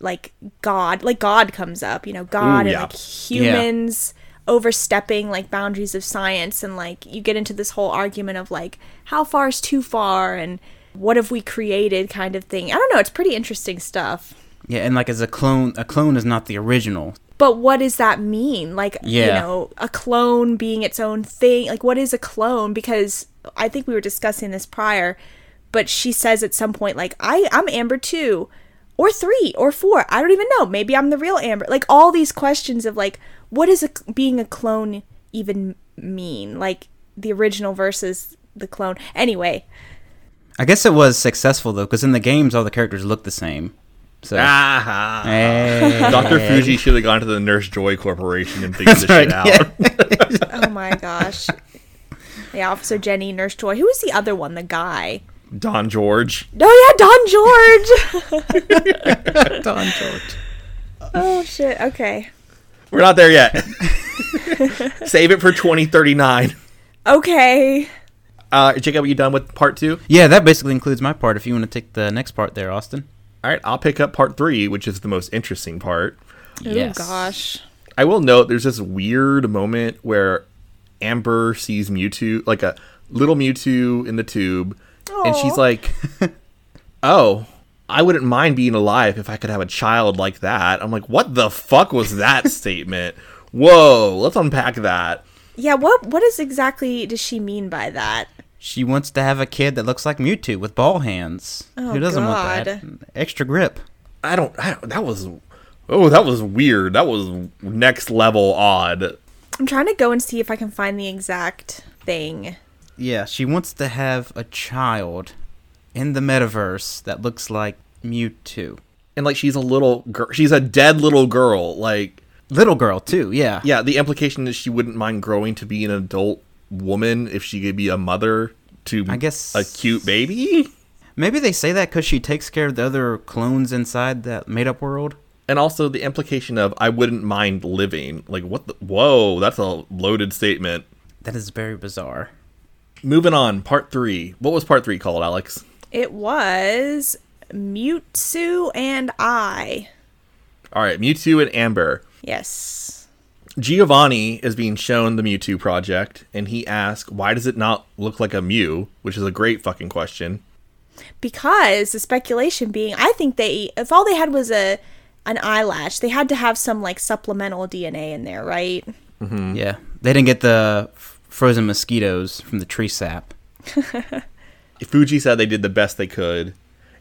like God, like God comes up, you know, God Ooh, and like humans overstepping like boundaries of science, and like you get into this whole argument of like how far is too far, and what have we created kind of thing. I don't know, it's pretty interesting stuff. Yeah, and like as a clone, a clone is not the original. But what does that mean? Like, you know, a clone being its own thing. Like, what is a clone? Because I think we were discussing this prior, but she says at some point, like, I, I'm Amber 2, or 3, or 4. I don't even know. Maybe I'm the real Amber. Like, all these questions of, like, what does a, being a clone even mean? Like, the original versus the clone. Anyway, I guess it was successful though, because in the games all the characters look the same. So Ah, Hey. Dr. Fuji should have gone to the Nurse Joy Corporation and figured this right, shit out. yeah. oh my gosh. Yeah, Officer Jenny, Nurse Joy. Who was the other one? The guy. Don George. Oh yeah, Don George. Don George. oh shit. Okay. We're not there yet. Save it for 2039. Okay. Uh, Jacob, are you done with part two? Yeah, that basically includes my part. If you want to take the next part there, Austin. All right, I'll pick up part three, which is the most interesting part. Oh gosh. I will note there's this weird moment where Amber sees Mewtwo, like a little Mewtwo in the tube, and she's like, "Oh, I wouldn't mind being alive if I could have a child like that." I'm like, "What the fuck was that statement?" Whoa, let's unpack that. Yeah. What What is exactly does she mean by that? She wants to have a kid that looks like Mewtwo with ball hands. Oh, Who doesn't want that? Extra grip. I don't, I don't. That was, oh, that was weird. That was next level odd. I'm trying to go and see if I can find the exact thing. Yeah, she wants to have a child in the metaverse that looks like Mewtwo. And like, she's a little girl. She's a dead little girl. Like, Little girl too, yeah. yeah. The implication is she wouldn't mind growing to be an adult woman if she could be a mother to I guess- a cute baby Maybe they say that because she takes care of the other clones inside that made up world. and also the implication of i wouldn't mind living like what the whoa that's a loaded statement That is very bizarre. moving on part three what was part three called alex It was Mewtwo and I. all right mewtwo and amber Yes. Giovanni is being shown the mewtwo project and he asks why does it not look like a mew? Which is a great fucking question. Because the speculation being i think they if all they had was a an eyelash they had to have some like supplemental dna in there right? Mm-hmm. Yeah, they didn't get the f- frozen mosquitoes from the tree sap. Fuji said they did the best they could.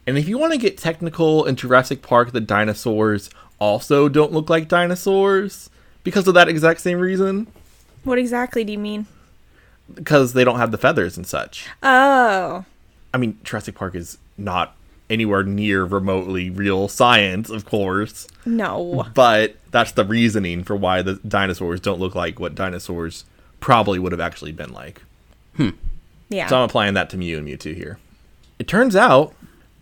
And if you want to get technical in Jurassic Park, the dinosaurs also don't look like dinosaurs because of that exact same reason. what exactly do you mean Because they don't have the feathers and such. oh I mean, Jurassic Park is not anywhere near remotely real science, of course, no but that's the reasoning for why the dinosaurs don't look like what dinosaurs probably would have actually been like. Hmm. Yeah So I'm applying that to Mew and Mewtwo here. It turns out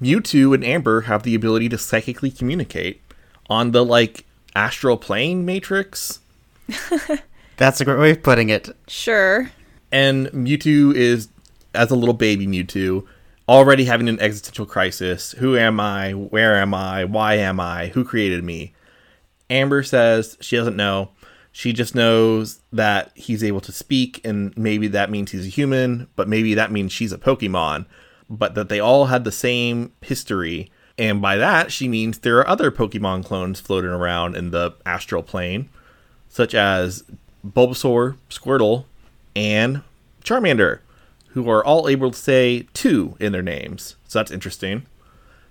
Mewtwo and Amber have the ability to psychically communicate on the like astral plane matrix. That's a great way of putting it. sure And Mewtwo is as a little baby Mewtwo already having an existential crisis. Who am I? Where am I? Why am I? Who created me? Amber says she doesn't know. She just knows that he's able to speak, and maybe that means he's a human, but maybe that means she's a Pokemon. But that they all had the same history, and by that she means there are other Pokemon clones floating around in the astral plane, such as Bulbasaur, Squirtle, and Charmander, who are all able to say two in their names. So that's interesting.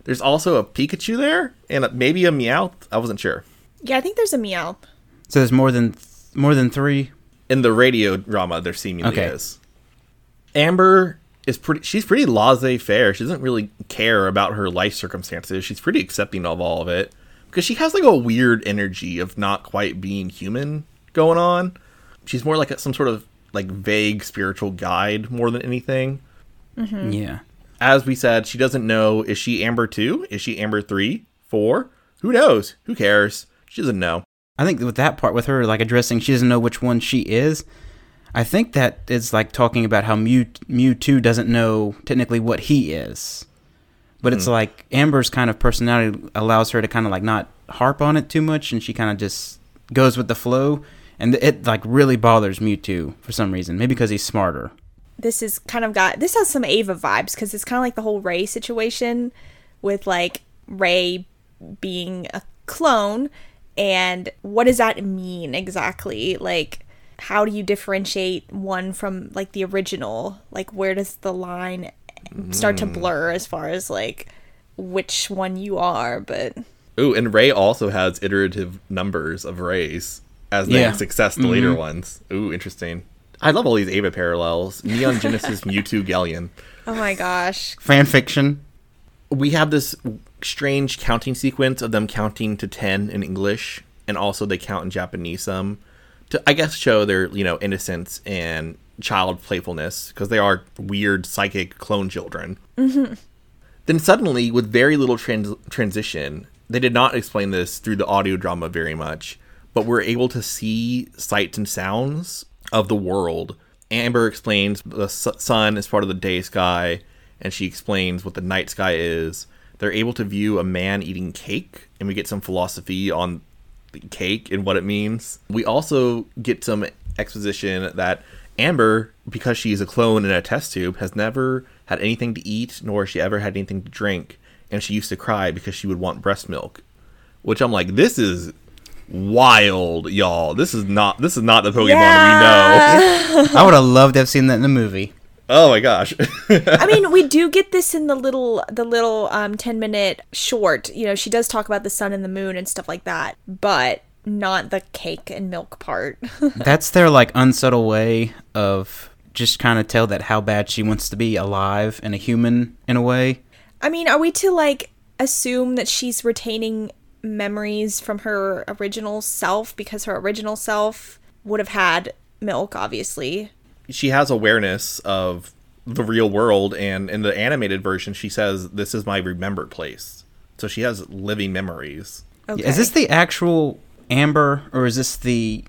There's also a Pikachu there, and maybe a Meowth. I wasn't sure. yeah i think there's a Meowth. So there's more than more than three. in the radio drama there seemingly Okay. is. Amber is pretty she's pretty laissez-faire. She doesn't really care about her life circumstances. She's pretty accepting of all of it because she has like a weird energy of not quite being human going on. She's more like a, some sort of like vague spiritual guide more than anything. Mm-hmm. Yeah. As we said, she doesn't know is she Amber 2? Is she Amber 3? 4? Who knows? Who cares? She doesn't know. I think with that part, with her like addressing, she doesn't know which one she is. I think that is like talking about how Mew Mew two doesn't know technically what he is, but it's hmm. like Amber's kind of personality allows her to kind of like not harp on it too much, and she kind of just goes with the flow, and it like really bothers Mewtwo for some reason. Maybe because he's smarter. this is kind of got this has some Eva vibes because it's kind of like the whole Rei situation with like Rei being a clone and what does that mean exactly? Like how do you differentiate one from like the original? Like where does the line start to hmm. blur as far as like which one you are, but Ooh, and Rei also has iterative numbers of Reis as they Yeah. success the later mm-hmm. ones. Ooh, interesting. I love all these Eva parallels. Neon Genesis Mewtwo Galleon. oh my gosh. Fan fiction. We have this strange counting sequence of them counting to 10 in English, and also they count in Japanese some to, I guess, show their, you know, innocence and child playfulness, because they are weird psychic clone children. Mm-hmm. Then suddenly, with very little trans- transition, they did not explain this through the audio drama very much, but we're able to see sights and sounds of the world. Amber explains the sun is part of the day sky, and she explains what the night sky is. They're able to view a man eating cake, and we get some philosophy on the cake and what it means. We also get some exposition that Amber, because she's a clone in a test tube, has never had anything to eat, nor has she ever had anything to drink, and she used to cry because she would want breast milk. Which I'm like, this is wild, y'all. This is not this is not the Pokemon we know. I would have loved to have seen that in the movie. Oh my gosh. I mean, we do get this in the little the little um 10 minute short. You know, she does talk about the sun and the moon and stuff like that, but not the cake and milk part. That's their like unsubtle way of just kind of tell that how bad she wants to be alive and a human in a way. I mean, are we to like assume that she's retaining memories from her original self because her original self would have had milk, obviously. she has awareness of the real world and in the animated version she says this is my remembered place. So she has living memories. Okay. Is this the actual Amber or is this the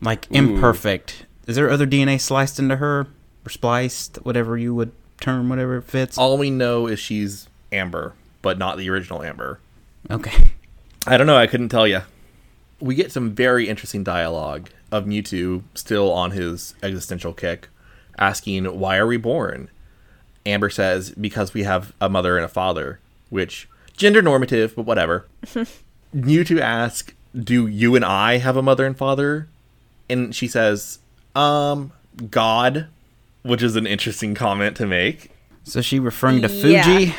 like imperfect? Is there other DNA sliced into her or spliced, whatever you would term, whatever it fits? All we know is she's Amber, but not the original Amber. Okay. I don't know. I couldn't tell you. We get some very interesting dialogue of Mewtwo still on his existential kick, asking, Why are we born? Amber says, Because we have a mother and a father, which, gender normative, but whatever. Mewtwo asks, Do you and I have a mother and father? And she says, Um, God, which is an interesting comment to make So she referring to Yeah. Fuji?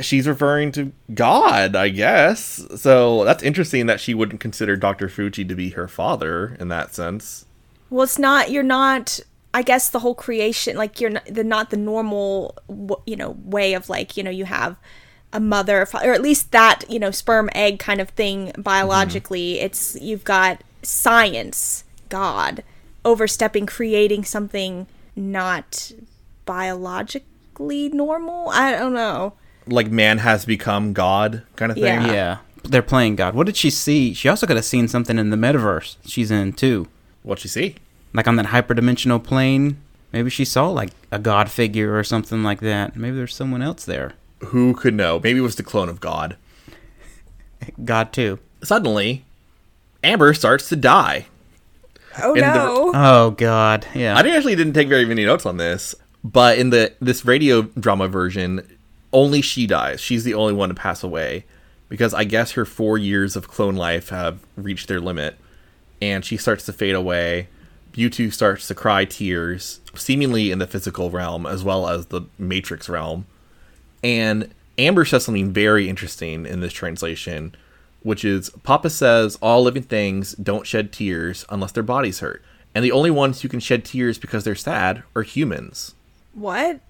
she's referring to God, I guess. So that's interesting that she wouldn't consider Dr. Fuji to be her father in that sense. Well, it's not. You're not. I guess the whole creation, like you're not the not the normal, w- you know, way of like you know you have a mother, or at least that you know sperm egg kind of thing biologically. Mm-hmm. It's you've got science, God, overstepping, creating something not biologically normal. I don't know. Like man has become God kind of thing. Yeah. Yeah. They're playing God. What did she see? She also could have seen something in the metaverse she's in too. What'd you see? Like on that hyperdimensional plane. Maybe she saw like a God figure or something like that. Maybe there's someone else there. Who could know? Maybe it was the clone of God. God too. Suddenly, Amber starts to die. Oh And the- no! Oh God. Yeah. I actually didn't take very many notes on this, but in the this radio drama version, only she dies. She's the only one to pass away because I guess her four years of clone life have reached their limit, and she starts to fade away. Mewtwo starts to cry tears, seemingly in the physical realm as well as the Matrix realm. And Amber says something very interesting in this translation, which is Papa says all living things don't shed tears unless their bodies hurt. And the only ones who can shed tears because they're sad are humans. what?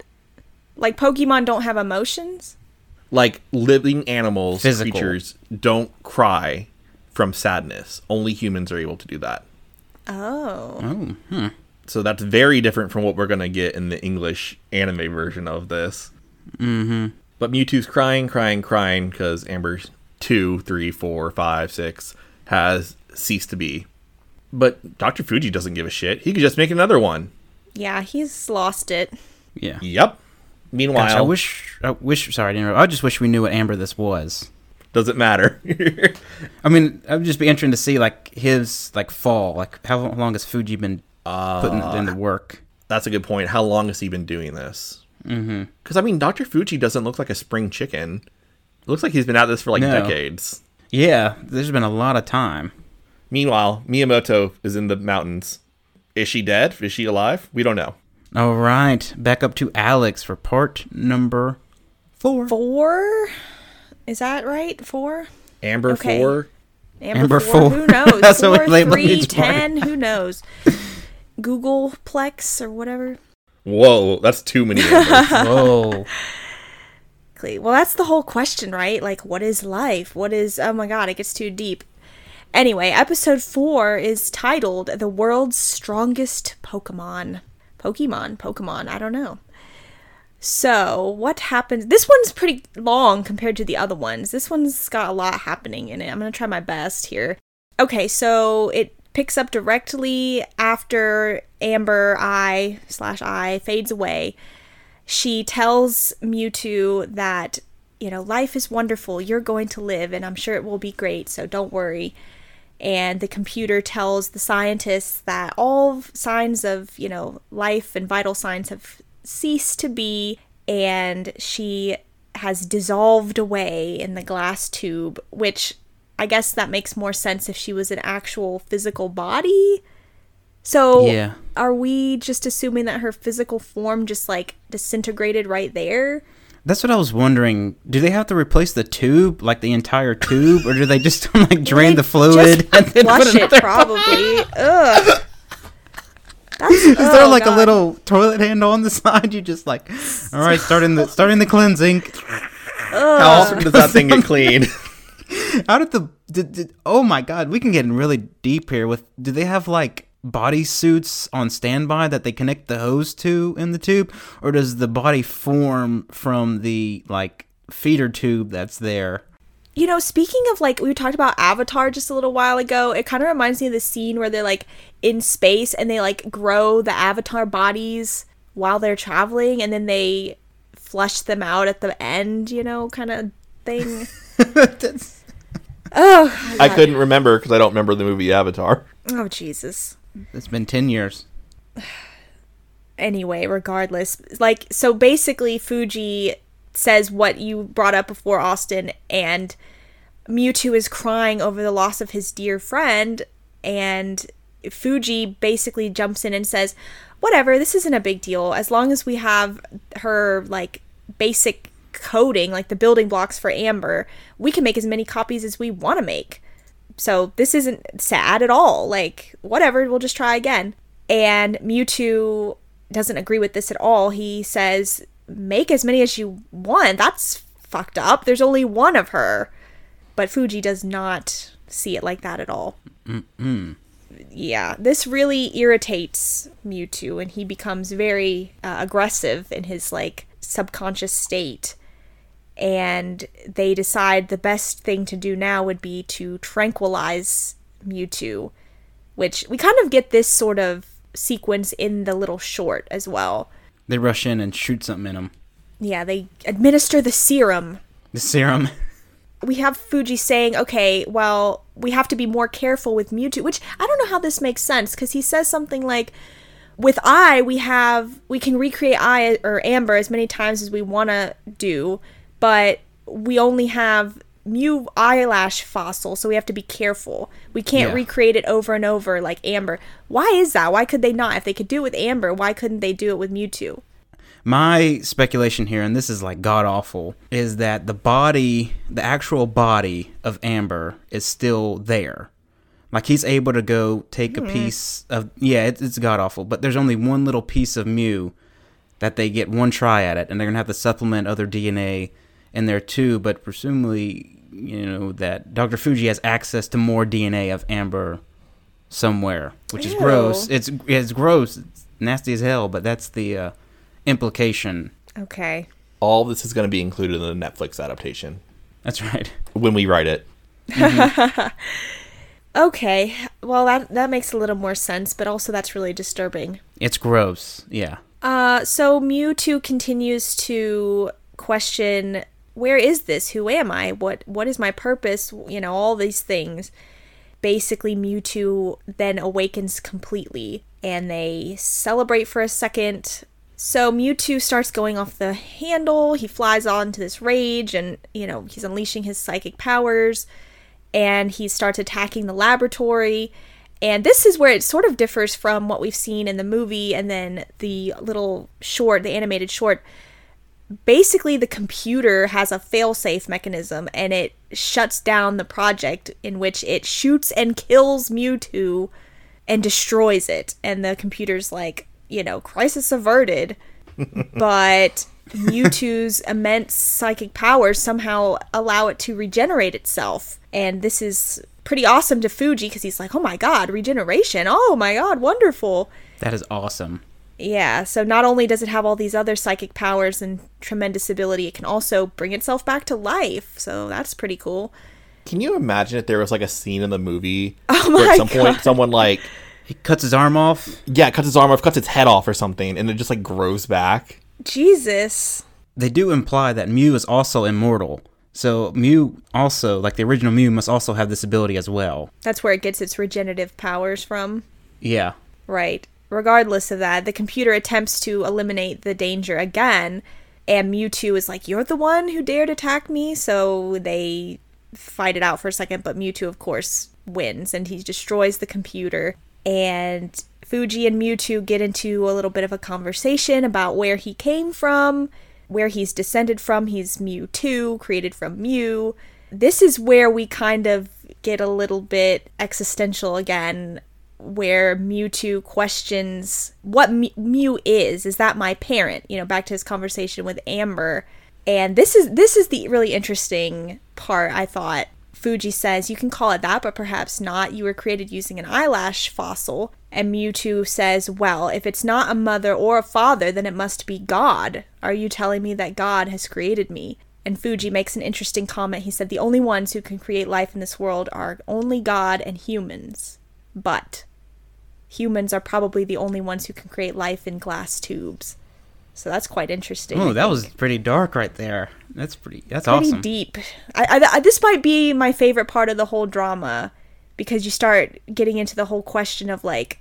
Like Pokemon don't have emotions? Like living animals, Physical. creatures don't cry from sadness. Only humans are able to do that. Oh. oh. Hmm. So that's very different from what we're going to get in the English anime version of this. Mm-hmm. But Mewtwo's crying, crying, crying because Amber's two, three, four, five, six has ceased to be. But Dr. Fuji doesn't give a shit. He could just make another one. Yeah, he's lost it. Yeah. Yep. Meanwhile, Gosh, I wish. I wish. Sorry, I didn't. I just wish we knew what Amber this was. doesn't matter. I mean, I'd just be interested to see like his like fall. Like how long has Fuji been uh, putting Uh, into work? That's a good point. How long has he been doing this? Mm-hmm. Because I mean, Dr. Fuji doesn't look like a spring chicken. It looks like he's been at this for like No. decades. Yeah, there's been a lot of time. Meanwhile, Miyamoto is in the mountains. Is she dead? Is she alive? We don't know. All right, back up to Alex for part number four. Four? Is that right? Four? Amber Okay. four. Amber, Amber four. four. Who knows? That's what four, we labeled three, each part. ten. Who knows? Google Plex or whatever. Whoa, that's too many. Ambers. Whoa. Well, that's the whole question, right? Like, what is life? What is. Oh my god, it gets too deep. Anyway, episode four is titled The World's Strongest Pokemon. Pokemon? Pokemon? I don't know. So, what happens? This one's pretty long compared to the other ones. This one's got a lot happening in it. I'm going to try my best here. Okay, so it picks up directly after Amber Ai slash Ai fades away she tells Mewtwo that, you know, life is wonderful. You're going to live, and I'm sure it will be great, so don't worry. And the computer tells the scientists that all signs of, you know, life and vital signs have ceased to be, and she has dissolved away in the glass tube, which I guess that makes more sense if she was an actual physical body. So, Yeah. are we just assuming that her physical form just like disintegrated right there? That's what I was wondering. Do they have to replace the tube, like the entire tube, or do they just like drain the Just fluid and then put Flush it, another? probably. Ugh. That's, Is there oh, like a little toilet handle on the side? You just like, all right, starting the starting the cleansing. How often does that thing get cleaned? How did the did, did, oh my god, we can get in really deep here with do they have like body suits on standby that they connect the hose to in the tube or does the body form from the like feeder tube that's there? You know, speaking of like we talked about Avatar just a little while ago, it kind of reminds me of the scene where they're like in space and they like grow the Avatar bodies while they're traveling and then they flush them out at the end, you know, kind of thing. That's- oh, I couldn't remember because I don't remember the movie Avatar. oh Jesus. it's been 10 years. anyway, regardless, like so basically Fuji says what you brought up before Austin and Mewtwo is crying over the loss of his dear friend and Fuji basically jumps in and says, "Whatever, this isn't a big deal as long as we have her like basic coding, like the building blocks for Amber, we can make as many copies as we want to make." So this isn't sad at all. Like, whatever, we'll just try again. And Mewtwo doesn't agree with this at all. He says, make as many as you want. That's fucked up. There's only one of her. But Fuji does not see it like that at all. Yeah, this really irritates Mewtwo, and he becomes very uh, aggressive in his like subconscious state and they decide the best thing to do now would be to tranquilize Mewtwo, which we kind of get this sort of sequence in the little short as well. They rush in and shoot something in him. Yeah, they administer the serum. The serum. We have Fuji saying, okay, well, we have to be more careful with Mewtwo, which I don't know how this makes sense because he says something like, with Ai, we have, we can recreate Ai or Amber as many times as we want to do, but we only have Mew eyelash fossil, so we have to be careful. We can't Yeah. recreate it over and over like Amber. Why is that? Why could they not? If they could do it with Amber, why couldn't they do it with Mewtwo? My speculation here, and this is like god awful, is that the body, the actual body of Amber, is still there. Like he's able to go take a hmm. piece of yeah, it's, it's god awful, but there's only one little piece of Mew that they get one try at it, and they're gonna have to supplement other DNA in there too. But presumably, you know that Dr. Fuji has access to more DNA of Amber somewhere, which is gross. It's it's gross. It's nasty as hell, but that's the uh, implication. Okay. All this is going to be included in the Netflix adaptation That's right. when we write it. Okay. Well, that that makes a little more sense, but also that's really disturbing. It's gross. Yeah. Uh, so Mewtwo continues to question, "Where is this? Who am I? What what is my purpose? You know, all these things." basically Mewtwo then awakens completely and they celebrate for a second. So Mewtwo starts going off the handle. He flies on to this rage and, you know, he's unleashing his psychic powers and he starts attacking the laboratory. And this is where it sort of differs from what we've seen in the movie and then the little short, the animated short. Basically, the computer has a failsafe mechanism and it shuts down the project in which it shoots and kills Mewtwo and destroys it. And the computer's like, you know, crisis averted. but Mewtwo's immense psychic powers somehow allow it to regenerate itself. And this is pretty awesome to Fuji because he's like, oh my god, regeneration. Oh my god, wonderful. That is awesome. Yeah, so not only does it have all these other psychic powers and tremendous ability, it can also bring itself back to life. So that's pretty cool. Can you imagine if there was like a scene in the movie Oh where my at some point someone like He cuts his arm off. yeah cuts his arm off, cuts its head off or something, and it just like grows back? Jesus. They do imply that Mew is also immortal. So Mew also, like the original Mew, must also have this ability as well. That's where it gets its regenerative powers from. Yeah. Right. Regardless of that, the computer attempts to eliminate the danger again, and Mewtwo is like, You're the one who dared attack me. So they fight it out for a second, but Mewtwo, of course, wins and he destroys the computer. And Fuji and Mewtwo get into a little bit of a conversation about where he came from, where he's descended from. He's Mewtwo, created from Mew. This is where we kind of get a little bit existential again where Mewtwo questions what Mew is. Is that my parent? You know, back to his conversation with Amber. And this is this is the really interesting part. I thought Fuji says you can call it that, but perhaps not. You were created using an eyelash fossil. And Mewtwo says, "Well, if it's not a mother or a father, then it must be God. Are you telling me that God has created me?" And Fuji makes an interesting comment. He said, The only ones who can create life in this world are only God and humans. But humans are probably the only ones who can create life in glass tubes. So that's quite interesting. Oh, that was pretty dark right there. That's pretty. That's pretty awesome. deep. I, I, I, this might be my favorite part of the whole drama because you start getting into the whole question of like,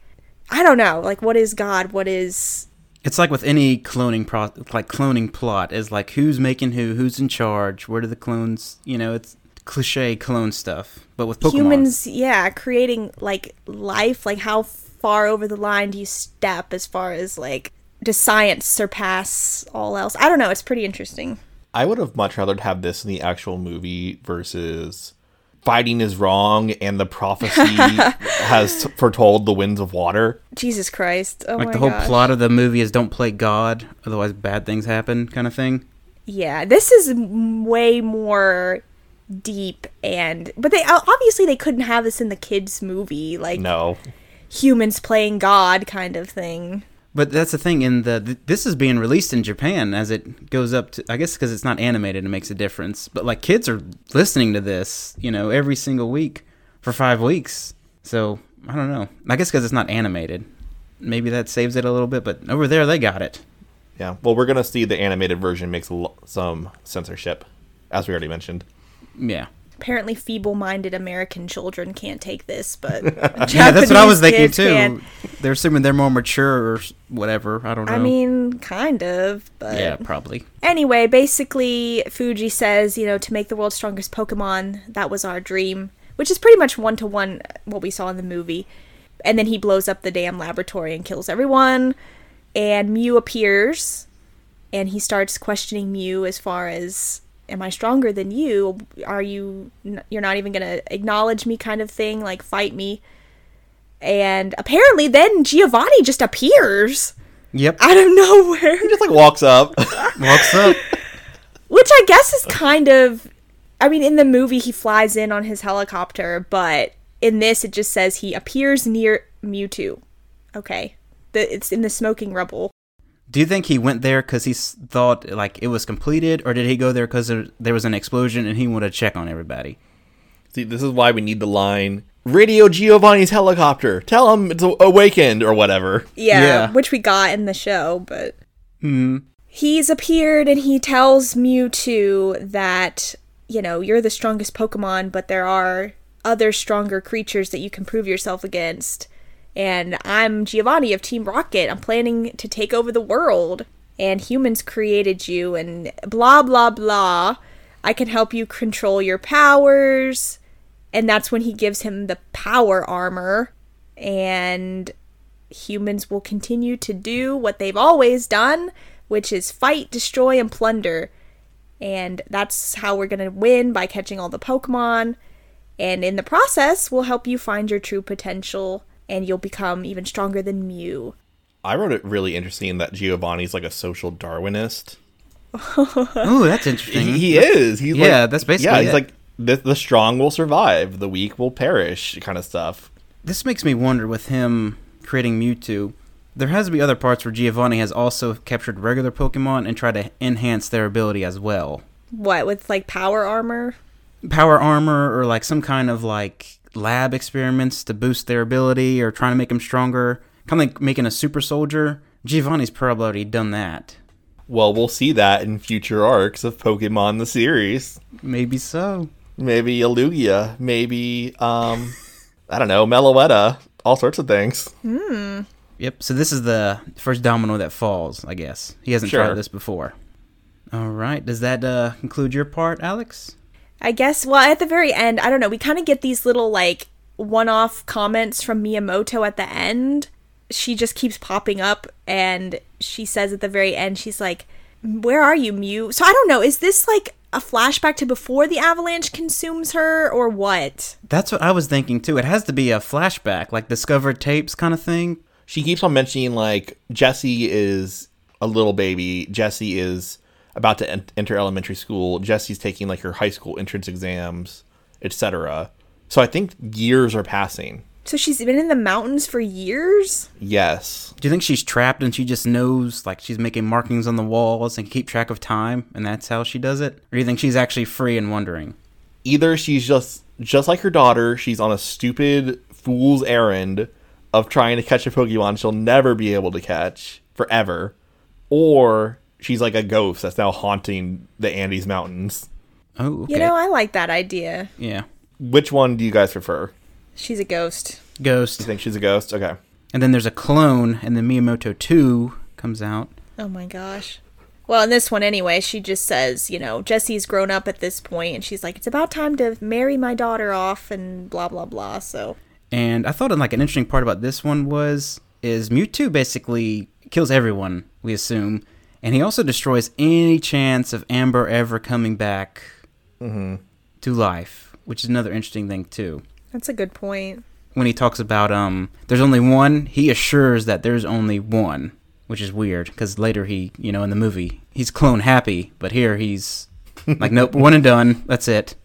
I don't know, like what is God? What is It's like with any cloning pro, like cloning plot is like who's making who, who's in charge, where do the clones, you know, it's cliche clone stuff. But with Pokemon, humans yeah creating like life like how far over the line do you step as far as like does science surpass all else i don't know it's pretty interesting I would have much rather have this in the actual movie versus fighting is wrong and the prophecy has foretold the winds of water. jesus christ oh like my the whole gosh. plot of the movie is don't play God, otherwise bad things happen, kind of thing. yeah this is way more deep and but they obviously they couldn't have this in the kids movie like No. Humans playing god kind of thing But that's the thing. In the th- this is being released in Japan as it goes up to. I guess because it's not animated, it makes a difference. But like kids are listening to this, you know, every single week for five weeks. So I don't know. I guess because it's not animated, maybe that saves it a little bit. But over there, they got it. Yeah. Well, we're going to see the animated version makes a lo- some censorship, as we already mentioned. Yeah. Apparently feeble-minded american children can't take this but Yeah, that's what I was thinking too. can. They're assuming they're more mature or whatever. I don't know. I mean, kind of, but yeah, probably. anyway, basically, Fuji says, you know, to make the world's strongest Pokemon, that was our dream, which is pretty much one to one what we saw in the movie. And then he blows up the damn laboratory and kills everyone. And Mew appears, and he starts questioning Mew as far as, "Am I stronger than you? Are you? You're not even gonna acknowledge me?" Kind of thing, like fight me. And apparently, then Giovanni just appears Yep. out of nowhere. Just like walks up. Walks up. Which I guess is kind of. I mean, in the movie, he flies in on his helicopter, but in this, it just says he appears near Mewtwo. Okay. The, it's in the smoking rubble. Do you think he went there because he thought like it was completed, or did he go there because there, there was an explosion and he wanted to check on everybody? See, this is why we need the line Radio Giovanni's helicopter. Tell him it's awakened or whatever. Yeah, Yeah. which we got in the show, but. Hmm. He's appeared and he tells Mewtwo that, you know, you're the strongest Pokemon, but there are other stronger creatures that you can prove yourself against. And I'm Giovanni of Team Rocket. I'm planning to take over the world. And humans created you, and blah, blah, blah. I can help you control your powers. And that's when he gives him the power armor. And humans will continue to do what they've always done, which is fight, destroy, and plunder. And that's how we're going to win by catching all the Pokemon. And in the process, we'll help you find your true potential and you'll become even stronger than Mew. I wrote it really interesting that Giovanni's like a social Darwinist. oh, that's interesting. He, he is. He's Yeah, like, that's basically yeah. He's it. like the, the strong will survive, the weak will perish, kind of stuff. This makes me wonder with him creating Mewtwo. There has to be other parts where Giovanni has also captured regular Pokemon and tried to enhance their ability as well. What, with like power armor? Power armor or like some kind of like lab experiments to boost their ability or trying to make them stronger. Kind of like making a super soldier. Giovanni's probably already done that. Well, we'll see that in future arcs of Pokemon the series. Maybe so. Maybe a Lugia, maybe um, I don't know, Meloetta, all sorts of things. Yep. So this is the first domino that falls, I guess. He hasn't Sure. tried this before. All right. Does that uh, conclude your part, Alex? I guess, well, at the very end, I don't know, we kind of get these little like one off comments from Miyamoto at the end. She just keeps popping up and she says at the very end, she's like, Where are you, Mew? So I don't know, is this like a flashback to before the avalanche consumes her or what? That's what I was thinking too. It has to be a flashback, like discovered tapes kind of thing. She keeps on mentioning like Jesse is a little baby. Jesse is about to en- enter elementary school. Jesse's taking like her high school entrance exams, etc. So I think years are passing. So she's been in the mountains for years? Yes. Do you think she's trapped and she just knows, like she's making markings on the walls and keep track of time, and that's how she does it? Or do you think she's actually free and wandering? Either she's just just like her daughter, she's on a stupid fool's errand of trying to catch a Pokemon she'll never be able to catch forever, or she's like a ghost that's now haunting the Andes Mountains. Oh, okay. You know, I like that idea. yeah. Which one do you guys prefer? She's a ghost. Ghost. You think she's a ghost? Okay. And then there's a clone, and then Miyamoto 2 comes out. Oh my gosh. Well, in this one anyway, she just says, you know, Jesse's grown up at this point, and she's like, it's about time to marry my daughter off, and blah blah blah. So And I thought like an interesting part about this one was is Mewtwo basically kills everyone, we assume, and he also destroys any chance of Amber ever coming back to life, which is another interesting thing too. that's a good point. When he talks about um, there's only one, he assures that there's only one, which is weird because later he, you know, in the movie he's clone happy, but here he's like, nope, one and done. That's it.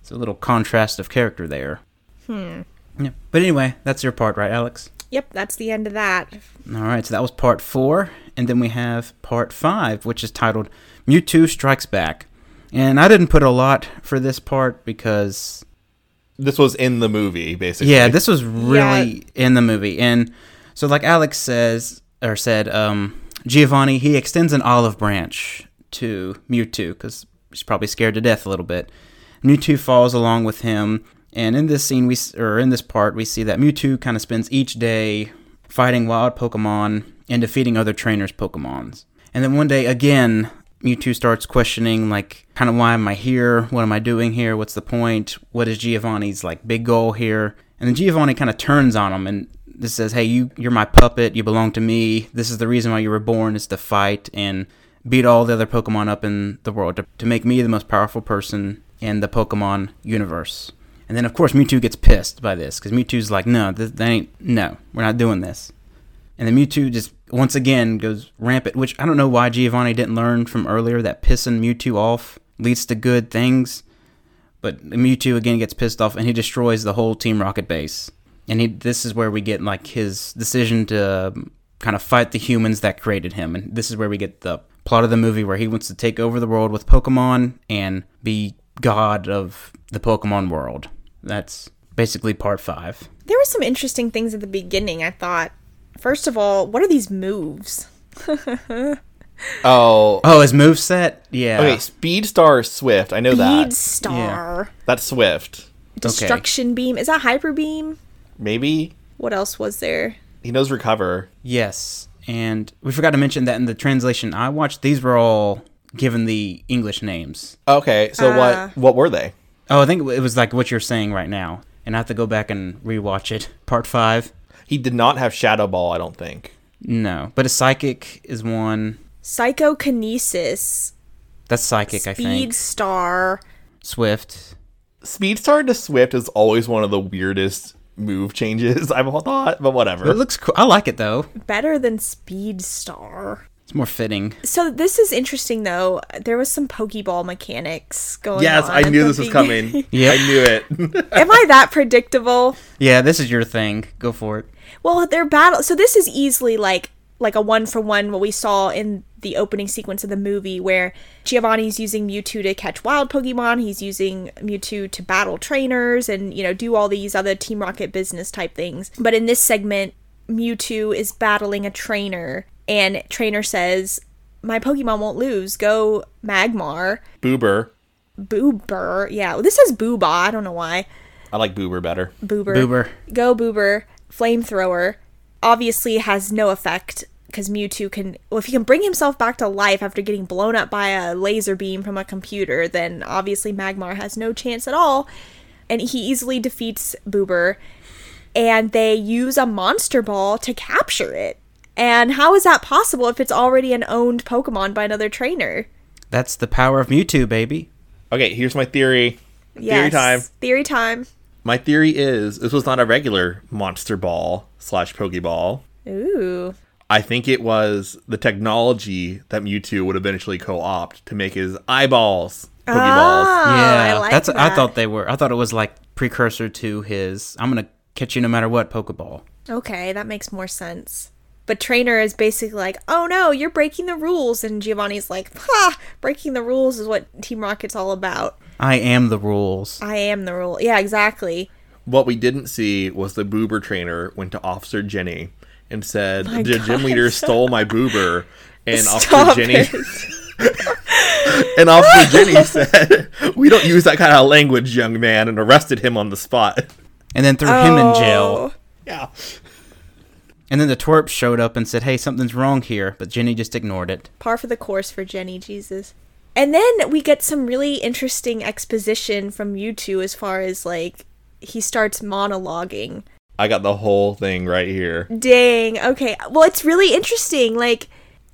It's a little contrast of character there. Hmm. Yeah. But anyway, that's your part, right, Alex? Yep, that's the end of that. All right, so that was part four, and then we have part five, which is titled Mewtwo Strikes Back. And I didn't put a lot for this part because, This was in the movie, basically. yeah, this was really in the movie. And so, like Alex says, or said, um, Giovanni, he extends an olive branch to Mewtwo because he's probably scared to death a little bit. Mewtwo falls along with him, and in this scene, we s- or in this part, we see that Mewtwo kind of spends each day fighting wild Pokemon and defeating other trainers' Pokemons. And then one day, again, Mewtwo starts questioning, like, kind of why am I here? What am I doing here? What's the point? What is Giovanni's like big goal here? And then Giovanni kind of turns on him and just says, "Hey, you, you're my puppet. You belong to me. This is the reason why you were born is to fight and beat all the other Pokemon up in the world to, to make me the most powerful person in the Pokemon universe." And then, of course, Mewtwo gets pissed by this because Mewtwo's like, "No, this, that ain't. No, we're not doing this." And then Mewtwo just once again goes rampant, which I don't know why Giovanni didn't learn from earlier that pissing Mewtwo off leads to good things. But Mewtwo again gets pissed off and he destroys the whole Team Rocket base. And he, this is where we get like his decision to um, kind of fight the humans that created him. And this is where we get the plot of the movie where he wants to take over the world with Pokemon and be god of the Pokemon world. That's basically part five. There were some interesting things at the beginning, I thought. First of all, what are these moves? Oh. Oh, his move set. Yeah. Okay, Speed Star is Swift. I know Bead that. Star. That's Swift. Destruction beam. Is that hyper beam? Maybe What else was there? he knows recover. Yes, and we forgot to mention that in the translation I watched, these were all given the English names. Okay, so Ah. what what were they? Oh, I think it was like what you're saying right now, and I have to go back and rewatch it. Part five. He did not have Shadow Ball, I don't think. No, but a psychic is one. Psychokinesis. That's psychic, I Speed think. Star. Swift. Speedstar to Swift is always one of the weirdest move changes I've thought, but whatever. It looks cool. I like it though. Better than Speed Star. It's more fitting. So this is interesting though. There was some Pokeball mechanics going yes, on. I knew the this was coming. Yep. I knew it. Am I that predictable? Yeah, this is your thing. Go for it. Well, their battle. So this is easily like like a one for one what we saw in the opening sequence of the movie, where Giovanni's using Mewtwo to catch wild Pokemon. He's using Mewtwo to battle trainers and you know do all these other Team Rocket business type things. But in this segment, Mewtwo is battling a trainer, and trainer says, "My Pokemon won't lose. Go Magmar." Boober. Boober. Yeah, this is Booba. I don't know why. I like Boober better. Boober. Boober. Go Boober. Flamethrower. Obviously has no effect because Mewtwo can. Well, if he can bring himself back to life after getting blown up by a laser beam from a computer, then obviously Magmar has no chance at all. And he easily defeats Boober. And they use a Monster Ball to capture it. And how is that possible if it's already an owned Pokemon by another trainer? That's the power of Mewtwo, baby. Okay, here's my theory. Theory time. Theory time. My theory is this was not a regular monster ball slash Pokeball. Ooh. I think it was the technology that Mewtwo would eventually co-opt to make his eyeballs Pokeballs. Ah, yeah, I like that's. I thought they were. I thought it was like precursor to his. I'm gonna catch you no matter what Pokeball. Okay, that makes more sense. But Trainer is basically like, oh no, you're breaking the rules. And Giovanni's like, ha, breaking the rules is what Team Rocket's all about. I am the rules. I am the rule. Yeah, exactly. What we didn't see was the Boober trainer went to Officer Jenny and said My the gym leader stole my Boober, and Stop Officer Jenny it. and Officer Jenny said, "We don't use that kind of language, young man," and arrested him on the spot. And then threw him in Oh. jail. Yeah. And then the twerp showed up and said, "Hey, something's wrong here," but Jenny just ignored it. Par for the course for Jenny, Jesus. And then we get some really interesting exposition from Mewtwo as far as like he starts monologuing. I got the whole thing right here. Dang. Okay. Well, it's really interesting. Like,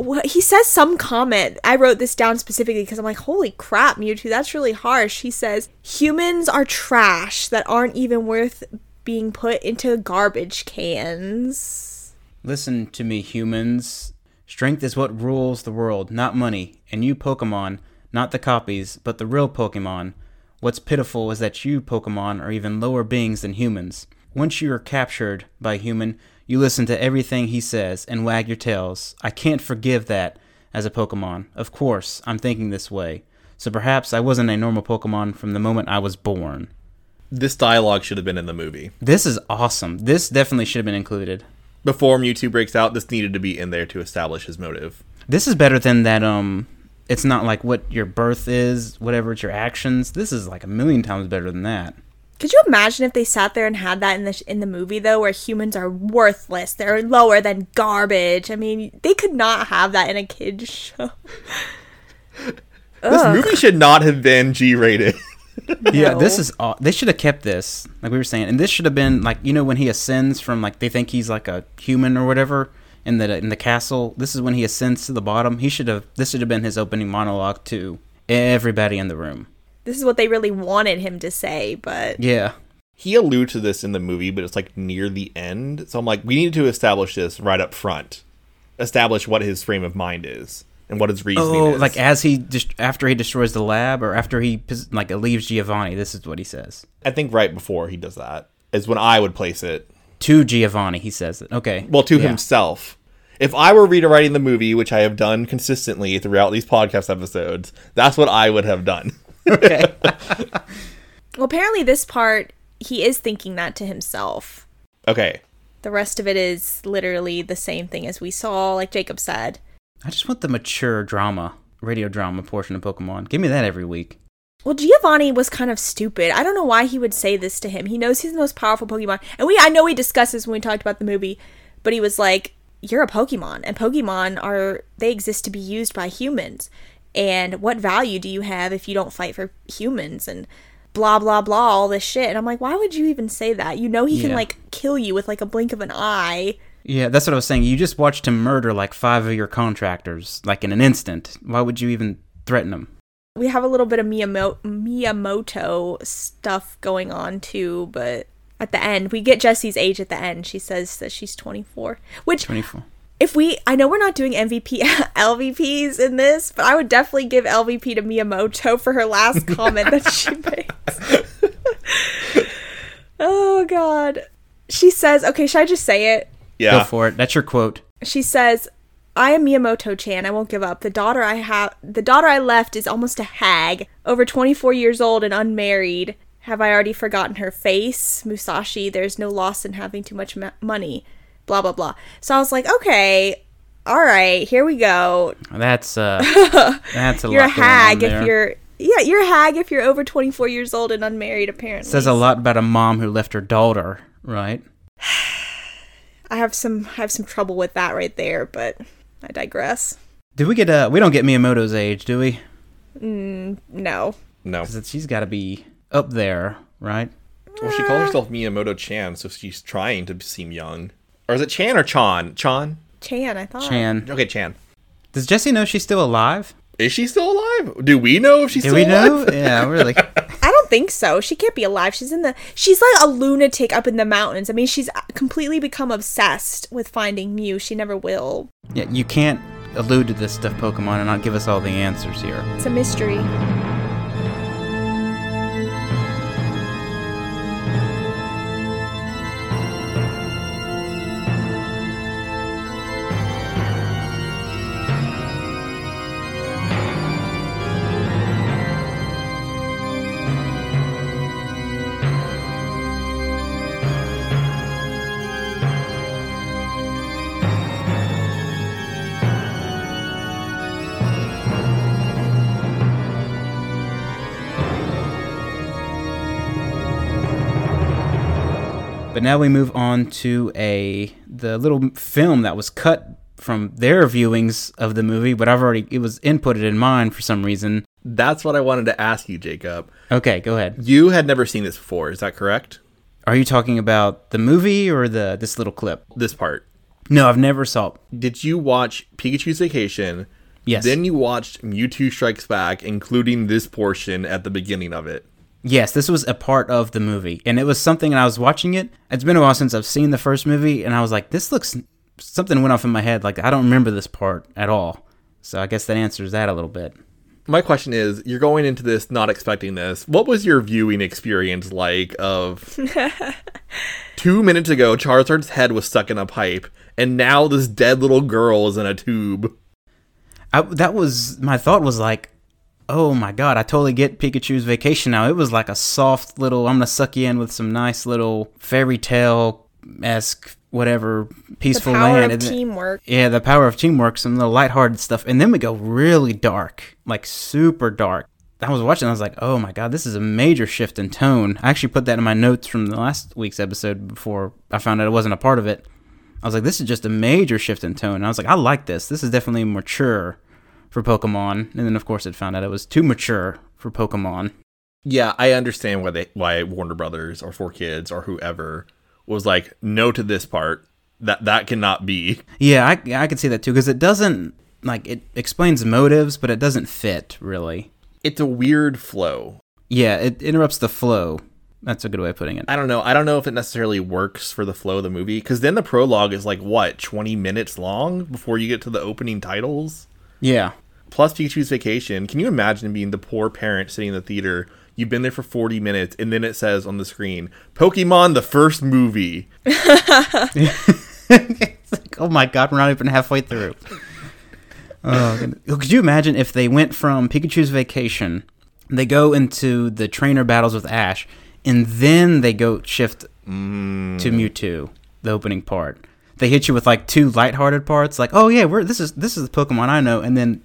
wh- he says some comment. I wrote this down specifically because I'm like, holy crap, Mewtwo, that's really harsh. He says, humans are trash that aren't even worth being put into garbage cans. Listen to me, humans. Strength is what rules the world, not money. And you, Pokemon, not the copies, but the real Pokemon. What's pitiful is that you, Pokemon, are even lower beings than humans. Once you are captured by human, you listen to everything he says and wag your tails. I can't forgive that as a Pokemon. Of course, I'm thinking this way. So perhaps I wasn't a normal Pokemon from the moment I was born. This dialogue should have been in the movie. This is awesome. This definitely should have been included. Before Mewtwo breaks out, this needed to be in there to establish his motive. This is better than that. Um, it's not like what your birth is, whatever it's your actions. This is like a million times better than that. Could you imagine if they sat there and had that in the sh- in the movie though, where humans are worthless, they're lower than garbage? I mean, they could not have that in a kids show. This movie should not have been G-rated. Yeah, this is. Aw- they should have kept this, like we were saying, and this should have been like you know when he ascends from like they think he's like a human or whatever in the in the castle. This is when he ascends to the bottom. He should have. This should have been his opening monologue to everybody in the room. This is what they really wanted him to say, but Yeah, he alludes to this in the movie, but it's like near the end. So I'm like, we need to establish this right up front. Establish what his frame of mind is and what his reasoning Oh, is. like as he just after he destroys the lab or after he pos- like leaves Giovanni. This is what he says I think right before he does that is when I would place it. to Giovanni. He says it. Okay. Well, to Yeah. himself. If I were rewriting the movie, which I have done consistently throughout these podcast episodes, that's what I would have done. Okay. well, apparently this part he is thinking that to himself. Okay. The rest of it is literally the same thing as we saw, like Jacob said. I just want the mature drama, radio drama portion of Pokemon. Give me that every week. Well, Giovanni was kind of stupid. I don't know why he would say this to him. He knows he's the most powerful Pokemon. And we I know we discussed this when we talked about the movie, but he was like, You're a Pokemon, and Pokemon are they exist to be used by humans. And what value do you have if you don't fight for humans and blah blah blah all this shit. And I'm like, why would you even say that? You know he can like kill you with like a blink of an eye. Yeah, that's what I was saying. You just watched him murder like five of your contractors, like in an instant. Why would you even threaten him? we have a little bit of Miyamo- Miyamoto stuff going on too, but at the end, we get Jesse's age at the end. She says that she's 24, which 24. if we I know we're not doing MVP LVPs in this, but I would definitely give LVP to Miyamoto for her last comment that she makes. oh god. She says, okay, should I just say it? Yeah. Go for it. That's your quote. She says, "I am Miyamoto Chan. I won't give up. The daughter I have, the daughter I left is almost a hag, over 24 years old and unmarried. Have I already forgotten her face? Musashi, there's no loss in having too much ma- money. Blah blah blah." So I was like, "Okay, all right, here we go. That's uh, that's a You're a lot. going on hag if you're." Yeah, you're a hag if you're over 24 years old and unmarried, apparently. Says a lot about a mom who left her daughter, right? I have some I have some trouble with that right there, but I digress. Do we get uh? We don't get Miyamoto's age, do we? No. No. Because she's got to be up there, right? Well, she calls herself Miyamoto Chan, so she's trying to seem young. Or is it Chan or Chan? Chan? Chan, I thought. Chan. Okay, Chan. Does Jesse know she's still alive? Is she still alive? Do we know if she's Do still we know? alive? yeah, really. I don't think so. She can't be alive. She's in the. She's like a lunatic up in the mountains. I mean, she's completely become obsessed with finding Mew. She never will. Yeah, you can't allude to this stuff, Pokemon, and not give us all the answers here. It's a mystery. Now we move on to a the little film that was cut from their viewings of the movie, but I've already it was inputted in mine for some reason. That's what I wanted to ask you, Jacob. Okay, go ahead. You had never seen this before, is that correct? Are you talking about the movie or the this little clip? This part. No, I've never saw. Did you watch Pikachu's Vacation? Yes. Then you watched Mewtwo Strikes Back, including this portion at the beginning of it. Yes, this was a part of the movie, and it was something. And I was watching it. It's been a while since I've seen the first movie, and I was like, "This looks." Something went off in my head. Like I don't remember this part at all. So I guess that answers that a little bit. My question is, you're going into this not expecting this. What was your viewing experience like of two minutes ago Charizard's head was stuck in a pipe, and now this dead little girl is in a tube? I, that was my thought. Was like, oh my god, I totally get Pikachu's vacation now. It was like a soft little. I'm gonna suck you in with some nice little fairy tale esque whatever The peaceful power land. of teamwork. Yeah, the power of teamwork, some little lighthearted stuff, and then we go really dark, like super dark. I was watching, I was like, oh my god, this is a major shift in tone. I actually put that in my notes from the last week's episode before I found out it wasn't a part of it. I was like, this is just a major shift in tone. And I was like, I like this. This is definitely mature for Pokemon. And then, of course, it found out it was too mature for Pokemon. Yeah, I understand why they why Warner Brothers or Four Kids or whoever was like no to this part. That that cannot be. Yeah, I, I could see that too, because it doesn't, like, it explains motives, but it doesn't fit, really. It's a weird flow. Yeah, it interrupts the flow. That's a good way of putting it. I don't know. I don't know if it necessarily works for the flow of the movie because then the prologue is like what twenty minutes long before you get to the opening titles. Yeah. Plus Pikachu's Vacation. Can you imagine being the poor parent sitting in the theater? You've been there for 40 minutes, and then it says on the screen, Pokemon the first movie. it's like, oh my god, we're not even halfway through. Oh, could you imagine if they went from Pikachu's vacation, they go into the trainer battles with Ash, and then they go shift mm. to Mewtwo, the opening part. They hit you with like two lighthearted parts, like, oh yeah, we're this is this is the Pokemon I know, and then,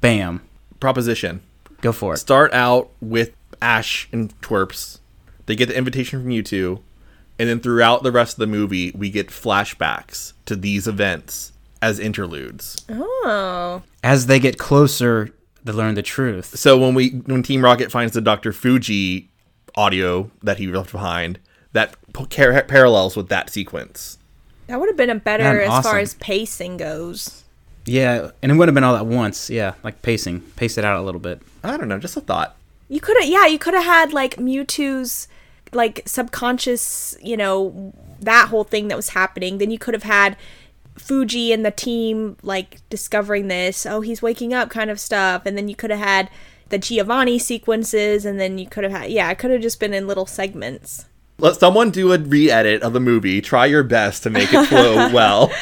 bam, Proposition. Go for it. start out with Ash and Twerps. They get the invitation from Mewtwo, and then throughout the rest of the movie, we get flashbacks to these events as interludes. Oh. As they get closer, they learn the truth. So when we when Team Rocket finds the Dr. Fuji audio that he left behind, that p- parallels with that sequence. That would have been a better Man, as awesome. far as pacing goes. Yeah, and it wouldn't have been all at once. Yeah, like pacing, pace it out a little bit. I don't know, just a thought. You could have, yeah, you could have had like Mewtwo's like subconscious, you know, that whole thing that was happening. Then you could have had Fuji and the team like discovering this. Oh, he's waking up, kind of stuff. And then you could have had the Giovanni sequences, and then you could have had, yeah, it could have just been in little segments. Let someone do a re-edit of the movie. Try your best to make it flow well.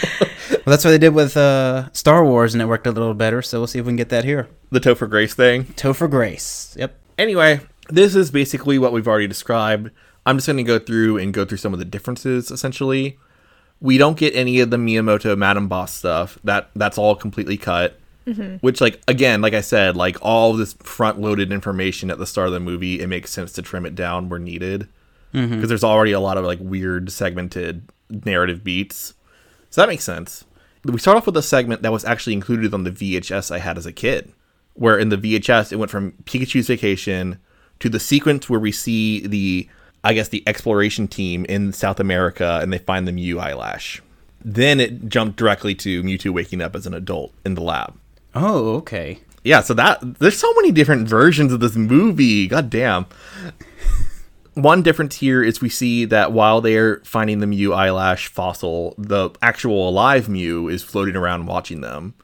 Well, that's what they did with uh, Star Wars, and it worked a little better. So we'll see if we can get that here. the Topher Grace thing. Topher Grace. Yep. Anyway, this is basically what we've already described. I'm just going to go through and go through some of the differences. Essentially, we don't get any of the Miyamoto Madam Boss stuff. That that's all completely cut. Which, like again, like I said, like all this front-loaded information at the start of the movie, it makes sense to trim it down where needed because there's already a lot of like weird segmented narrative beats. So that makes sense. We start off with a segment that was actually included on the VHS I had as a kid, where in the VHS it went from Pikachu's Vacation to the sequence where we see the, I guess, the exploration team in South America and they find the Mew eyelash. Then it jumped directly to Mewtwo waking up as an adult in the lab. Oh, okay. Yeah, so that there's so many different versions of this movie. God damn. One difference here is we see that while they're finding the Mew eyelash fossil, the actual alive Mew is floating around watching them.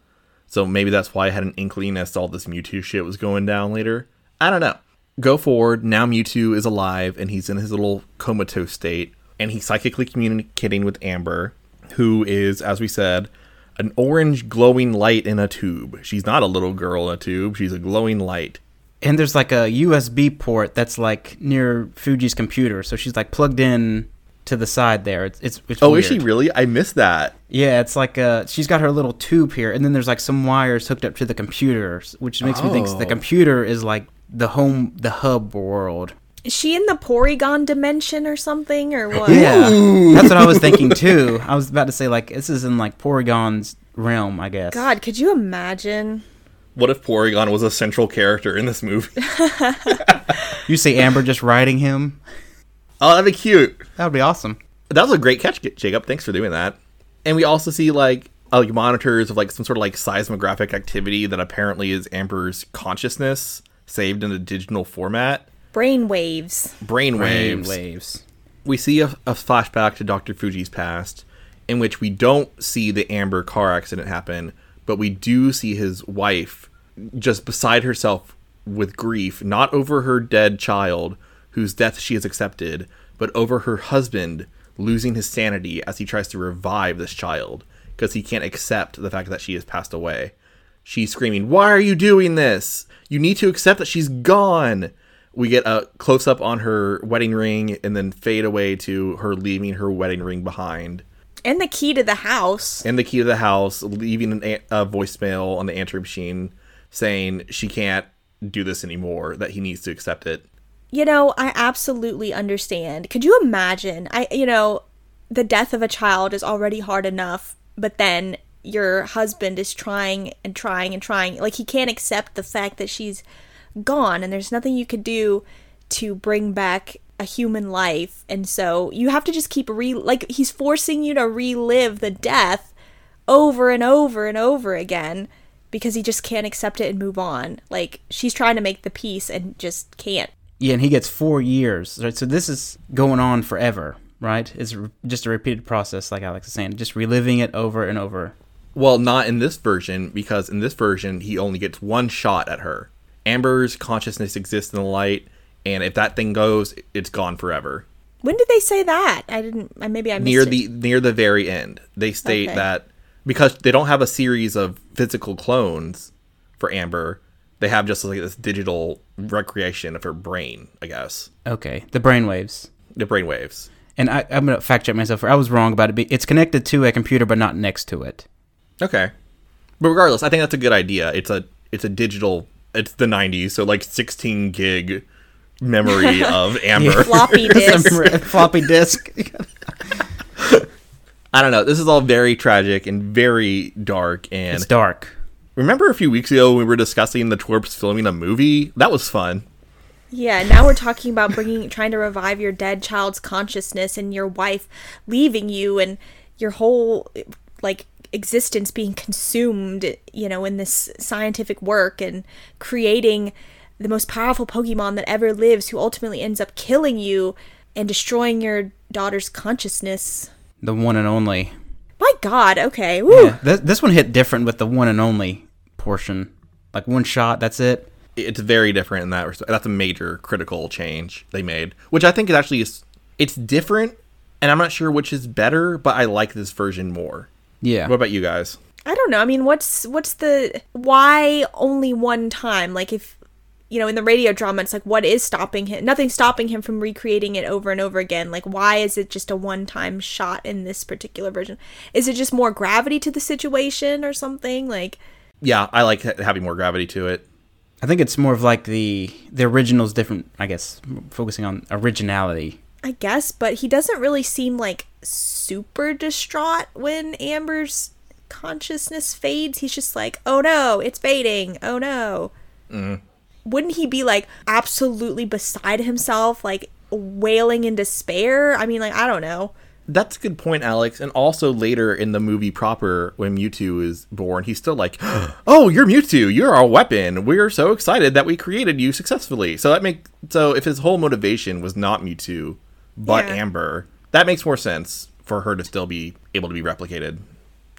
So maybe that's why I had an inkling as to all this Mewtwo shit was going down later. I don't know. Go forward, now Mewtwo is alive and he's in his little comatose state, and he's psychically communicating with Amber, who is, as we said, an orange glowing light in a tube. She's not a little girl in a tube, she's a glowing light. And there's like a USB port that's like near Fuji's computer, so she's like plugged in to the side there. It's it's, it's Oh, is she really? I missed that. Yeah, it's like uh she's got her little tube here, and then there's like some wires hooked up to the computer, which makes me think the Oh. computer is like the home, the hub world. Is she in the Porygon dimension or something, or what? Yeah, that's what I was thinking too. I was about to say like this is in like Porygon's realm, I guess. God, could you imagine? What if Porygon was a central character in this movie? You see Amber just riding him? oh, that'd be cute. That would be awesome. That was a great catch, Jacob. Thanks for doing that. And we also see like uh, like monitors of like some sort of like seismographic activity that apparently is Amber's consciousness saved in a digital format. Brain waves. Brain Brain waves. waves. we see a, a flashback to Dr. Fuji's past in which we don't see the Amber car accident happen, but we do see his wife just beside herself with grief, not over her dead child, whose death she has accepted, but over her husband losing his sanity as he tries to revive this child because he can't accept the fact that she has passed away. She's screaming, Why are you doing this? You need to accept that she's gone. We get a close up on her wedding ring and then fade away to her leaving her wedding ring behind. And the key to the house. And the key to the house, leaving an, a a voicemail on the answering machine saying she can't do this anymore, that he needs to accept it. You know, I absolutely understand. Could you imagine? I you know, the death of a child is already hard enough, but then your husband is trying and trying and trying. Like he can't accept the fact that she's gone and there's nothing you could do to bring back a human life. And so you have to just keep re like he's forcing you to relive the death over and over and over again because he just can't accept it and move on. Like she's trying to make the peace and just can't. Yeah, and he gets four years. Right? So this is going on forever, right? It's re- just a repeated process, like Alex is saying, just reliving it over and over. Well, not in this version, because in this version, he only gets one shot at her. Amber's consciousness exists in the light, and if that thing goes, it's gone forever. When did they say that? I didn't. Maybe I missed near it. the near the very end they state Okay. that because they don't have a series of physical clones for amber they have just like this digital recreation of her brain i guess Okay, the brain waves. the brain waves And I, I'm gonna fact check myself. I was wrong about it. It's connected to a computer, but not next to it. okay but regardless i think that's a good idea it's a it's a digital it's the 90s, so like 16 gig memory of Amber. Floppy disk. floppy disk. I don't know. This is all very tragic and very dark. And it's dark. remember a few weeks ago when we were discussing the twerps filming a movie? That was fun. Yeah, now we're talking about bringing, trying to revive your dead child's consciousness and your wife leaving you and your whole, like, existence being consumed, you know, in this scientific work and creating the most powerful Pokemon that ever lives who ultimately ends up killing you and destroying your daughter's consciousness. The one and only. My god, okay. Woo. Yeah, this, this one hit different with the one and only portion. Like one shot, that's it. It's very different in that respect. That's a major critical change they made, which I think it actually is. It's different, and I'm not sure which is better, but I like this version more. Yeah. What about you guys? I don't know. I mean, what's what's the why only one time? Like if you know, in the radio drama, it's like what is stopping him? Nothing's stopping him from recreating it over and over again. Like why is it just a one-time shot in this particular version? Is it just more gravity to the situation or something? Like Yeah, I like having more gravity to it. I think it's more of like the the original's different, I guess, focusing on originality. I guess, but he doesn't really seem like super distraught when Amber's consciousness fades. He's just like, "Oh no, it's fading. Oh no." Mm-hmm. Wouldn't he be like absolutely beside himself, like wailing in despair? I mean, like I don't know. That's a good point, Alex. And also later in the movie proper, when Mewtwo is born, he's still like, "Oh, you're Mewtwo. You're our weapon. We're so excited that we created you successfully." So that make so if his whole motivation was not Mewtwo, but Yeah. Amber, that makes more sense for her to still be able to be replicated.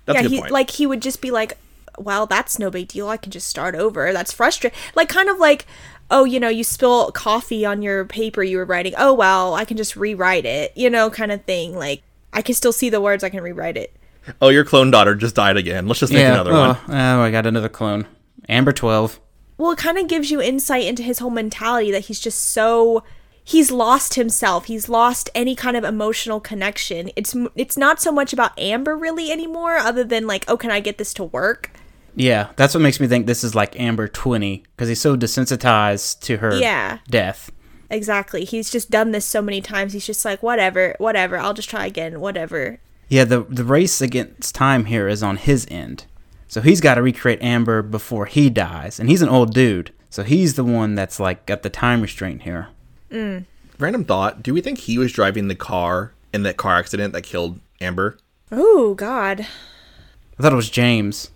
That's yeah, a good he point. like he would just be like, "Well, that's no big deal. I can just start over." That's frustrating. Like kind of like, "Oh, you know, you spill coffee on your paper you were writing. Oh, well, I can just rewrite it." You know, kind of thing. Like I can still see the words. I can rewrite it. oh, your clone daughter just died again. Let's just make yeah. another oh, one. oh, I got another clone. Amber 12. Well, it kind of gives you insight into his whole mentality that he's just so he's lost himself. He's lost any kind of emotional connection. It's it's not so much about Amber really anymore other than like, "Oh, can I get this to work?" Yeah, that's what makes me think this is like Amber 20 because he's so desensitized to her Yeah. death. Exactly. He's just done this so many times. He's just like, "Whatever, whatever. I'll just try again. Whatever." Yeah, the the race against time here is on his end. So he's got to recreate Amber before he dies, and he's an old dude. So he's the one that's like got the time restraint here. Mm. Random thought: Do we think he was driving the car in that car accident that killed Amber? Oh god. I thought it was James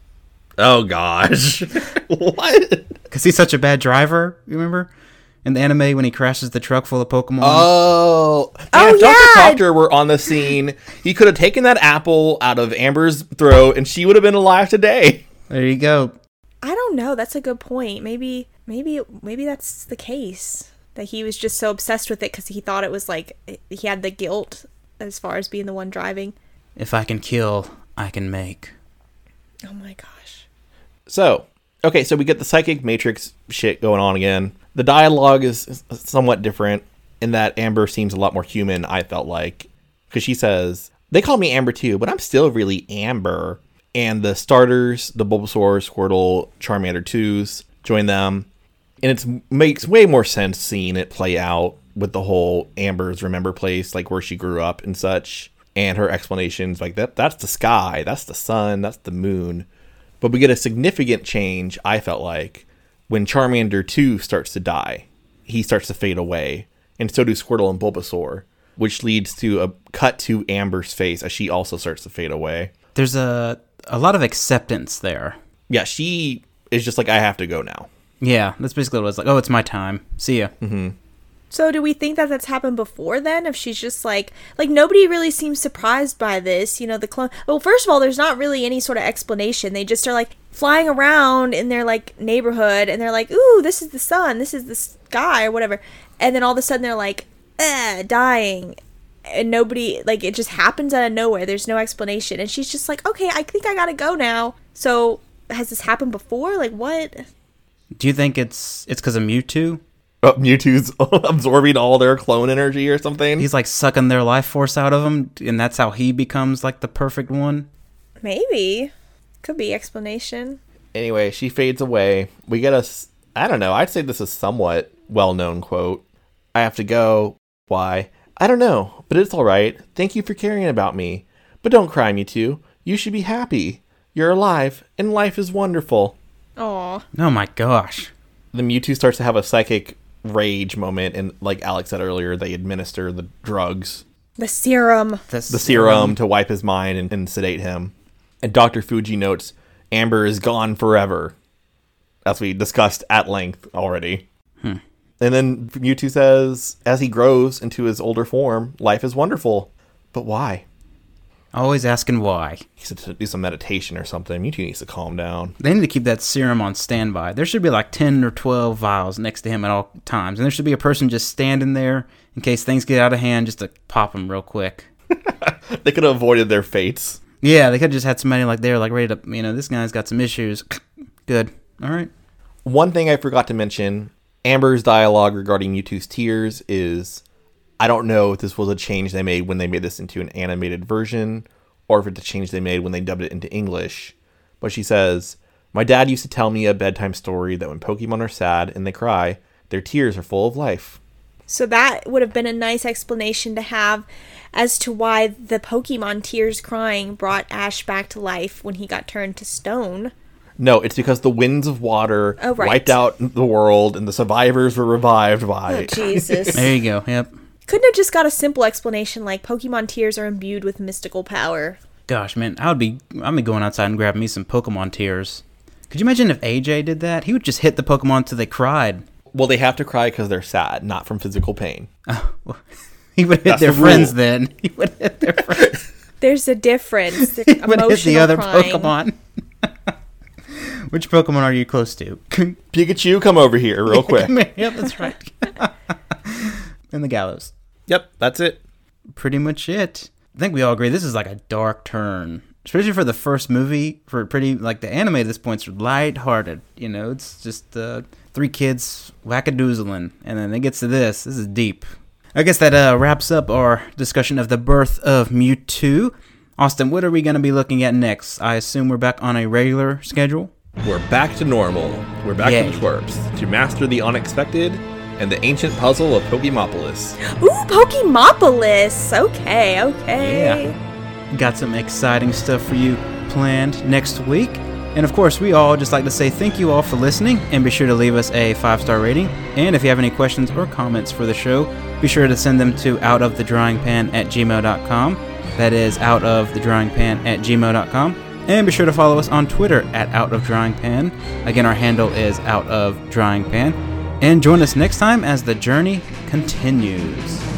Oh gosh, what? because he's such a bad driver. You remember in the anime when he crashes the truck full of Pokemon? Oh, Oh, Man, if Dr. yeah. Proctor were on the scene, he could have taken that apple out of Amber's throat, and she would have been alive today. there you go. I don't know. That's a good point. Maybe maybe maybe that's the case. That he was just so obsessed with it cuz he thought it was like he had the guilt as far as being the one driving. If I can kill, I can make. Oh my gosh. So, okay, so we get the psychic matrix shit going on again. The dialogue is somewhat different in that Amber seems a lot more human. I felt like because she says they call me Amber too, but I'm still really Amber. And the starters, the Bulbasaur, Squirtle, Charmander twos, join them, and it makes way more sense seeing it play out with the whole Amber's remember place, like where she grew up and such, and her explanations like that. That's the sky, that's the sun, that's the moon. But we get a significant change, I felt like, when Charmander 2 starts to die. He starts to fade away, and so do Squirtle and Bulbasaur, which leads to a cut to Amber's face as she also starts to fade away. There's a a lot of acceptance there. Yeah, she is just like, I have to go now. Yeah, that's basically what it was like. Oh, it's my time. See ya. Mm-hmm. So do we think that that's happened before then? If she's just like like nobody really seems surprised by this, you know, the clone. Well, first of all, there's not really any sort of explanation. They just are like flying around in their like neighborhood, and they're like, "Ooh, this is the sun. This is the sky, or whatever." And then all of a sudden, they're like, "Eh, dying." And nobody like it just happens out of nowhere. There's no explanation, and she's just like, "Okay, I think I gotta go now." So has this happened before? Like what? Do you think it's it's because of Mewtwo? Oh, Mewtwo's absorbing all their clone energy or something. He's like sucking their life force out of them, and that's how he becomes like the perfect one. Maybe could be explanation. anyway, she fades away. We get a, s- I don't know. I'd say this is somewhat well known quote. I have to go. Why? I don't know, but it's all right. Thank you for caring about me. But don't cry, Mewtwo. You should be happy. You're alive, and life is wonderful. Aw. Oh my gosh. The Mewtwo starts to have a psychic rage moment, and like Alex said earlier, they administer the drugs, The serum. That's the serum to wipe his mind and, and sedate him. And Dr. Fuji notes Amber is gone forever, as we discussed at length already. Hmm. And then Mewtwo says, as he grows into his older form, life is wonderful. But why? Always asking why. He needs to do some meditation or something. Mewtwo needs to calm down. They need to keep that serum on standby. There should be like 10 or 12 vials next to him at all times. And there should be a person just standing there in case things get out of hand just to pop them real quick. They could have avoided their fates. Yeah, they could have just had somebody like there, like ready to, you know, this guy's got some issues. Good. All right. One thing I forgot to mention Amber's dialogue regarding Mewtwo's tears is I don't know if this was a change they made when they made this into an animated version or if it's a change they made when they dubbed it into English. But she says, My dad used to tell me a bedtime story that when Pokemon are sad and they cry, their tears are full of life. So that would have been a nice explanation to have as to why the Pokemon tears crying brought Ash back to life when he got turned to stone. No, it's because the winds of water Oh, right. wiped out the world and the survivors were revived by. Oh, Jesus. There you go. Yep. Couldn't have just got a simple explanation like Pokemon tears are imbued with mystical power. Gosh, man, I would be, I'd be going outside and grabbing me some Pokemon tears. Could you imagine if AJ did that? He would just hit the Pokemon till they cried. Well, they have to cry because they're sad, not from physical pain. Oh, he would hit That's their the friends rule. then. He would hit their friends. There's a difference. he would hit the other crying. Pokemon. Which Pokemon are you close to? Pikachu, come over here real quick. yep, that's right. and the Gallows. Yep, that's it. Pretty much it. I think we all agree this is like a dark turn. Especially for the first movie, for pretty like the anime at this point's light-hearted. You know, it's just uh, three kids wackadoozling, and then it gets to this. This is deep. I guess that uh, wraps up our discussion of the birth of Mewtwo. Austin, what are we going to be looking at next? I assume we're back on a regular schedule. We're back to normal. We're back Yay. to twerps to master the unexpected and the ancient puzzle of Pokemopolis. Ooh, Pokemopolis. Okay, okay. Yeah. Got some exciting stuff for you planned next week. And of course, we all just like to say thank you all for listening and be sure to leave us a five star rating. And if you have any questions or comments for the show, be sure to send them to outofthedryingpan at gmail.com. That is outofthedryingpan at gmail.com. And be sure to follow us on Twitter at outofdryingpan. Again, our handle is outofdryingpan. And join us next time as the journey continues.